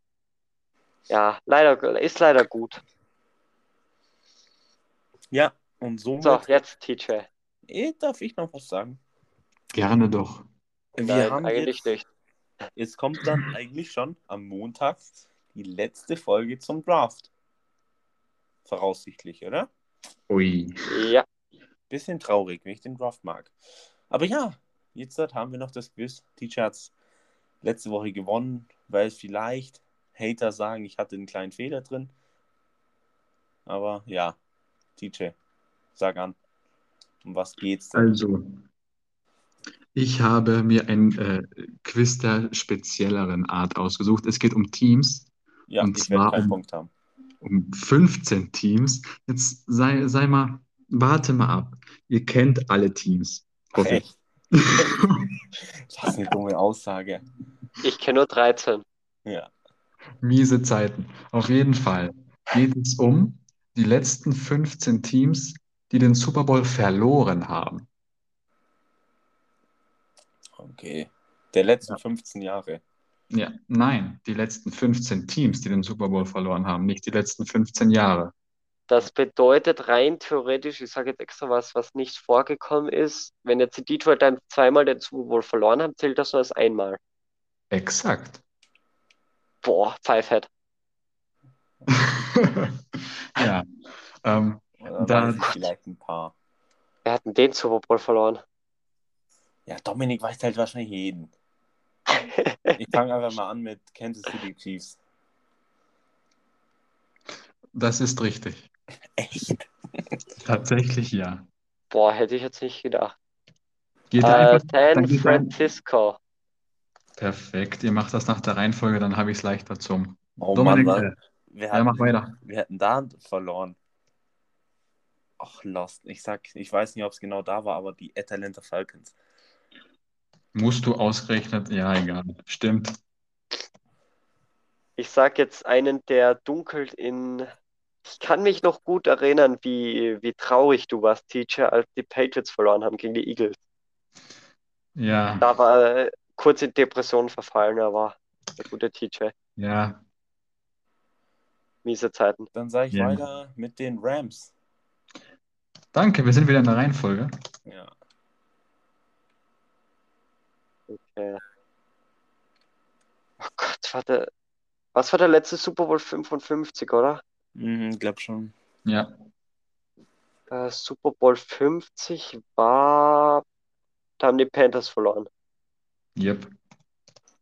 ja, leider, ist leider gut. Ja, und somit So, jetzt TJ. Eh, darf ich noch was sagen. Gerne doch. Wir Nein, haben eigentlich jetzt, nicht. jetzt kommt dann eigentlich schon am Montag die letzte Folge zum Draft. Voraussichtlich, oder? Ui. Ja, Bisschen traurig, wenn ich den Draft mag. Aber ja, jetzt haben wir noch das Quiz. Teacher hat letzte Woche gewonnen, weil vielleicht Hater sagen, ich hatte einen kleinen Fehler drin. Aber ja, TJ, sag an. Um was geht's denn? Also, ich habe mir ein äh, Quiz der spezielleren Art ausgesucht. Es geht um Teams, Ja, und ich werde zwar keinen um- Punkt haben. Um 15 Teams. Jetzt sei, sei mal, warte mal ab. Ihr kennt alle Teams. Echt? Das ist eine dumme Aussage. ich kenne nur 13. Ja. Miese Zeiten. Auf jeden Fall geht es um die letzten 15 Teams, die den Super Bowl verloren haben. Okay. Der letzten 15 Jahre. Ja, nein, die letzten 15 Teams, die den Super Bowl verloren haben, nicht die letzten 15 Jahre. Das bedeutet rein theoretisch, ich sage jetzt extra was, was nicht vorgekommen ist, wenn jetzt die Detroit Lions zweimal den Super Bowl verloren haben, zählt das nur als einmal. Exakt. Boah, Pfeifhead. Ja, ähm, Oder Da- vielleicht ein paar. Wer hat denn den Super Bowl verloren? Ja, Dominik weiß halt wahrscheinlich jeden. Ich fange einfach mal an mit Kansas City Chiefs. das ist richtig. Echt? Tatsächlich ja. Boah, hätte ich jetzt nicht gedacht. Geht Äh, einfach, San Francisco. Perfekt, ihr macht das nach der Reihenfolge, dann habe ich es leichter zum. Oh Dominik, Mann, was? wir ja, mach hatten, weiter. wir hätten da verloren. Ach, Lost. Ich sag, ich weiß nicht, ob es genau da war, aber die Atlanta Falcons. Musst du ausgerechnet, ja, egal. Stimmt. Ich sag jetzt einen, der dunkelt in. Ich kann mich noch gut erinnern, wie, wie traurig du warst, Teacher, als die Patriots verloren haben gegen die Eagles. Ja, Da war er kurz in Depression verfallen, aber der gute Teacher. ja, Miese Zeiten. Dann sage ich Ja. weiter mit den Rams. danke, wir sind wieder in der Reihenfolge. Ja. Okay. Oh Gott, warte. Was war der letzte Super Bowl 55, oder? Mhm, glaub schon. Ja, Äh, Super Bowl 50 war. Da haben die Panthers verloren. yep.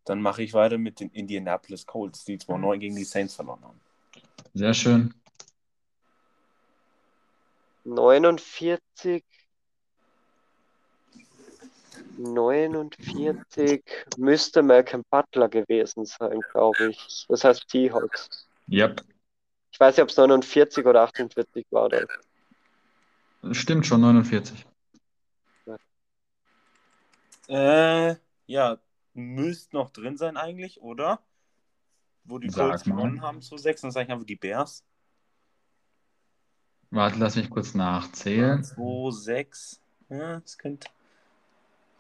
Dann mache ich weiter mit den Indianapolis Colts, die 2-9 gegen die Saints verloren haben. Sehr schön. 49. 49 müsste Malcolm Butler gewesen sein, glaube ich. Das heißt Seahawks. Yep. Ich weiß nicht, ob es 49 oder 48 war. Oder? Stimmt schon, 49. Äh, ja, müsste noch drin sein eigentlich, oder? Wo die Colts gewonnen haben zu 6, dann sage ich einfach die Bears. Warte, lass mich kurz nachzählen. 2, 6. Ja, das könnte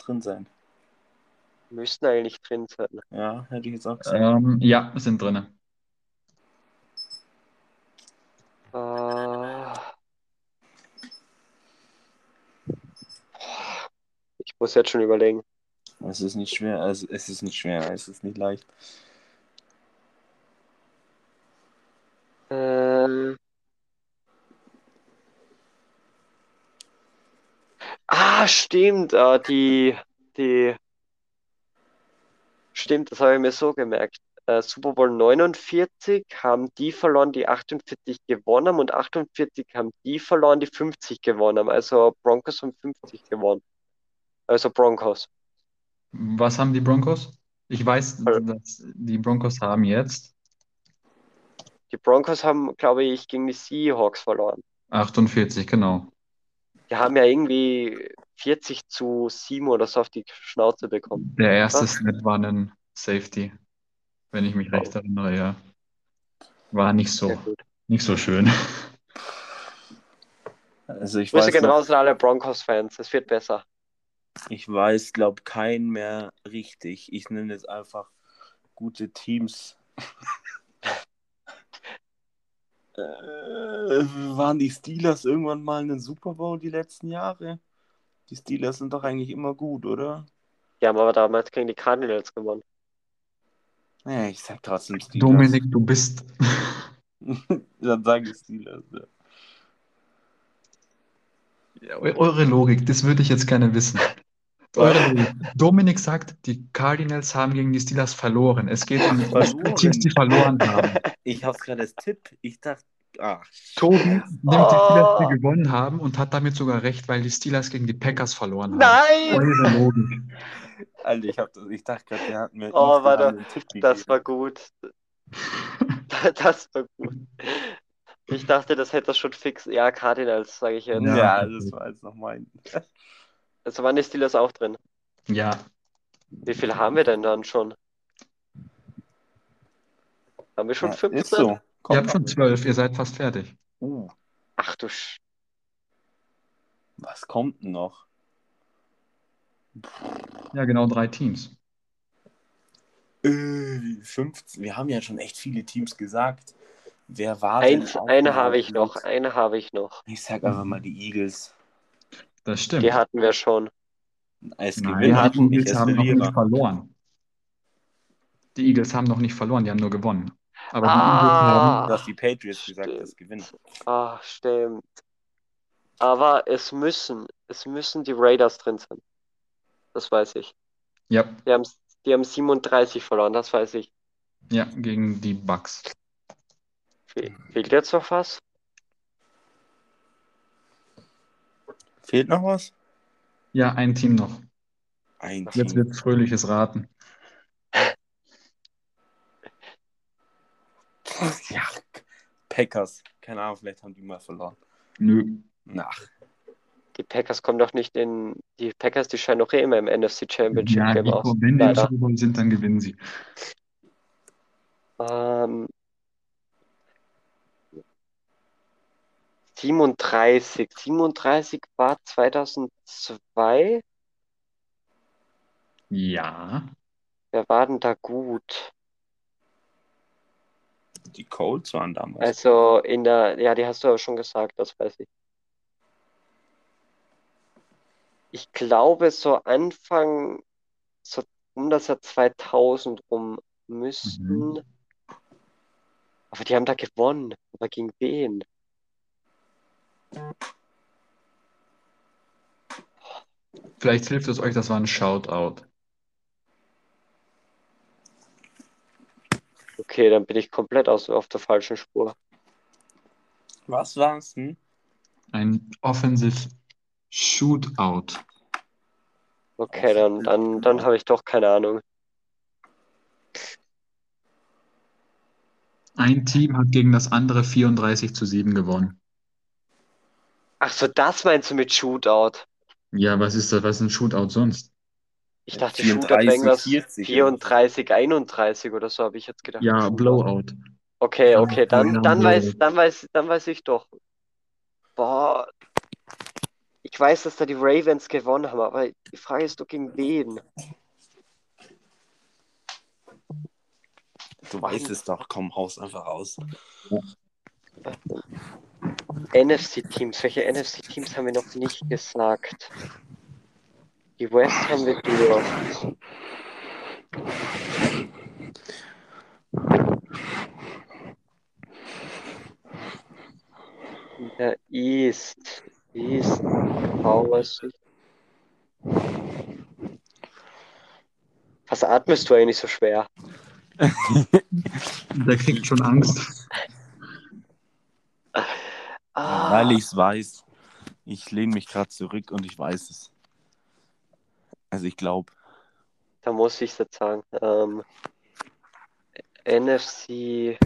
drin sein. Müssten eigentlich drin sein. Ja, hätte ich jetzt auch gesagt. Ähm, ja, sind drinne. Äh, ich muss jetzt schon überlegen. Es ist nicht schwer, also es ist nicht schwer, es ist nicht leicht. Ähm, ah, stimmt. Äh, die, die, stimmt, das habe ich mir so gemerkt. äh, Super Bowl 49 haben die verloren, die 48 gewonnen haben und 48 haben die verloren, die 50 gewonnen haben. Also Broncos haben 50 gewonnen. Also Broncos. Was haben die Broncos? Ich weiß, Also- dass die Broncos haben jetzt Die Broncos haben, glaube ich, gegen die Seahawks verloren. 48, genau. Die haben ja irgendwie 40 zu 7 oder so auf die Schnauze bekommen. Der erste? Snap war ein Safety, wenn ich mich recht erinnere, ja. War nicht so, nicht so schön. Also ich Grüße weiß, gehen raus an alle Broncos-Fans. Es wird besser. ich weiß, glaube keinen mehr richtig. Ich nenne jetzt einfach gute Teams. Äh, waren die Steelers irgendwann mal in den Super Bowl die letzten Jahre? Die Steelers sind doch eigentlich immer gut, oder? Die haben aber damals gegen die Cardinals gewonnen. Nee, ich sag trotzdem Steelers. Dominik, du bist. Dann sage ich Steelers. Ja. Ja, eu- Eure Logik, das würde ich jetzt gerne wissen. Dominik sagt, die Cardinals haben gegen die Steelers verloren. Es geht um Verloren. Teams, die verloren haben. Ich hab's gerade als Tipp. Ich dachte, ach, Tobi nimmt die Oh. Steelers, die gewonnen haben, und hat damit sogar recht, weil die Steelers gegen die Packers verloren haben. Nein! Eure Logik. Alter, ich, hab das, ich dachte gerade, der hat mir Oh, einen Tipp Das war gut. Das war gut. Ich dachte, das hätte er schon fix. Ja, Cardinals, sage ich jetzt. Ja. Ja, das war jetzt noch mein. Also waren die Steelers auch drin. Ja, Wie viele haben wir denn dann schon? Haben wir schon Ja, 15? ist so. Komm, ihr habt schon Patrick. zwölf, ihr seid fast fertig. Uh, Ach du Sch was kommt denn noch? Ja, genau drei Teams. Äh, 15. Wir haben ja schon echt viele Teams gesagt. Wer war denn Eins, auch eine habe ich noch, eine habe ich noch. Ich sag einfach mal die Eagles. Das stimmt. Die hatten wir schon. Als Nein, die nicht Eagles als haben noch nicht verloren. Die Eagles haben noch nicht verloren, die haben nur gewonnen. Aber die Eagles Ah, Du hast die Patriots gesagt, stimmt. das gewinnen. ah, stimmt. Aber es müssen, es müssen die Raiders drin sein. Das weiß ich. haben, ja, Die haben, die haben 37 verloren, das weiß ich. ja, gegen die Bucks. Fe fehlt jetzt noch was? Fehlt noch was? Ja, ein Team noch. Ein Jetzt Team. wird fröhliches Raten. Ja, Packers. Keine Ahnung, vielleicht haben die mal verloren. Nö. Nach. Die Packers kommen doch nicht in. Die Packers, die scheinen doch eh immer im NFC Championship Ja, Game aus. wenn die. Super sind, dann gewinnen sie. Ähm, 37. 37 war 2002. Ja. Wer war denn da gut? Die Colts waren damals. Also in der, ja, die hast du ja schon gesagt, das weiß ich. Ich glaube, so Anfang, so um das Jahr 2000 rum müssten. Mhm. Aber die haben da gewonnen. Aber gegen wen? Vielleicht hilft es euch, das war ein Shoutout. Okay, dann bin ich komplett aus, auf der falschen Spur. Was war's denn? Ein Offensive Shootout. Okay, dann, dann, dann habe ich doch keine Ahnung. Ein Team hat gegen das andere 34 zu 7 gewonnen. Ach so, das meinst du mit Shootout? Ja, was ist das? Was ist ein Shootout sonst? Ich dachte, 34, Shootout wäre irgendwas 40 34, 31 oder so, habe ich jetzt gedacht. Ja, Shootout. Blowout. Okay, okay, Ja, dann, dann Blowout. weiß, dann weiß, dann weiß ich doch. Boah. Ich weiß, dass da die Ravens gewonnen haben, aber die Frage ist doch gegen wen? Du weißt es doch, komm, haus einfach aus. NFC-Teams. Welche NFC-Teams haben wir noch nicht gesagt? Die West haben wir durch. Der East. East. Powers. Was atmest du eigentlich so schwer? Der kriegt schon Angst. Ah, Weil ich es weiß. Ich lehne mich gerade zurück und ich weiß es. Also ich glaube, da muss ich jetzt sagen. Ähm, NFC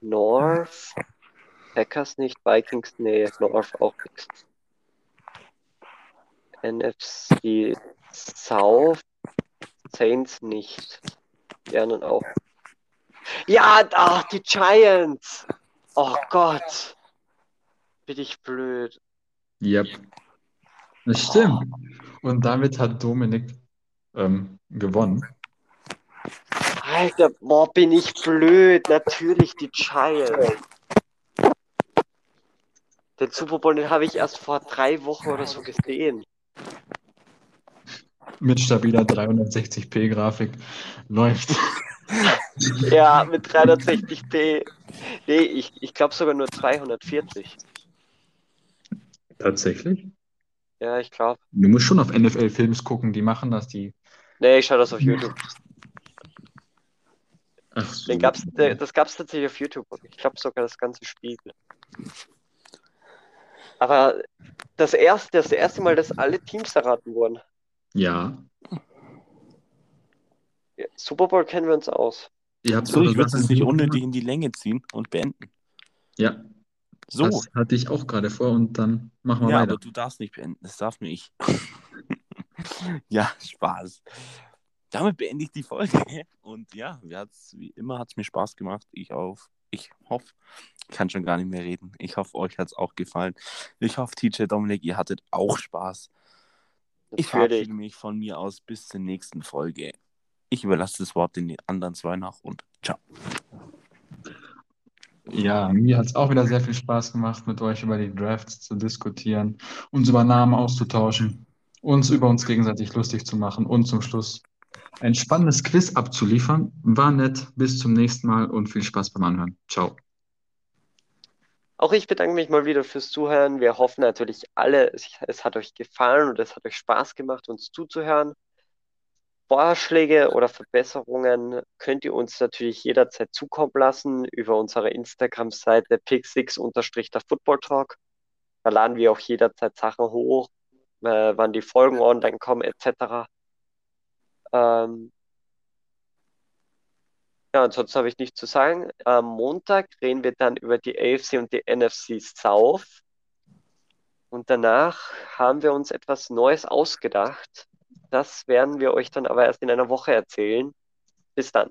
North, Packers nicht, Vikings, nee, North auch nichts. NFC South, Saints nicht. Die anderen auch. Ja, ach, die Giants! Oh Gott! Bin ich blöd. Yep. Das stimmt. Und damit hat Dominik ähm, gewonnen. Alter, boah, bin ich blöd. Natürlich die Giants. Den Super Bowl, den habe ich erst vor drei Wochen oder so gesehen. Mit stabiler 360p-Grafik läuft. Ja, mit 360p. Nee, ich, ich glaube sogar nur 240. Tatsächlich? Ja, ich glaube. Du musst schon auf NFL-Films gucken, die machen das, die. Nee, ich schaue das auf YouTube. Ach so. Den gab's, der, das gab es tatsächlich auf YouTube. Ich glaube sogar das ganze Spiel. Aber das erste, das erste Mal, dass alle Teams erraten wurden. Ja. Ja, Super Bowl kennen wir uns aus. Ihr habt so, ich würde es nicht unnötig in die Länge ziehen und beenden. Ja, So, das hatte ich auch gerade vor und dann machen wir ja, weiter. aber du darfst nicht beenden, das darf nur ich. ja, Spaß. Damit beende ich die Folge. Und ja, wie immer hat es mir Spaß gemacht. Ich auch. Ich hoffe, ich kann schon gar nicht mehr reden. Ich hoffe, euch hat es auch gefallen. Ich hoffe, TJ Dominik, ihr hattet auch Spaß. Ich verabschiede mich von mir aus bis zur nächsten Folge. Ich überlasse das Wort den anderen zwei nach und ciao. Ja, mir hat es auch wieder sehr viel Spaß gemacht, mit euch über die Drafts zu diskutieren, uns über Namen auszutauschen, uns über uns gegenseitig lustig zu machen und zum Schluss ein spannendes Quiz abzuliefern. War nett. Bis zum nächsten Mal und viel Spaß beim Anhören. Ciao. Auch ich bedanke mich mal wieder fürs Zuhören. Wir hoffen natürlich alle, es, hat euch gefallen und es hat euch Spaß gemacht, uns zuzuhören. Vorschläge oder Verbesserungen könnt ihr uns natürlich jederzeit zukommen lassen über unsere Instagram-Seite pixix-der Football Talk. Da laden wir auch jederzeit Sachen hoch, äh, wann die Folgen online kommen, etc. Ähm, ja, ansonsten habe ich nichts zu sagen. Am Montag reden wir dann über die AFC und die NFC South. Und danach haben wir uns etwas Neues ausgedacht. Das werden wir euch dann aber erst in einer Woche erzählen. Bis dann.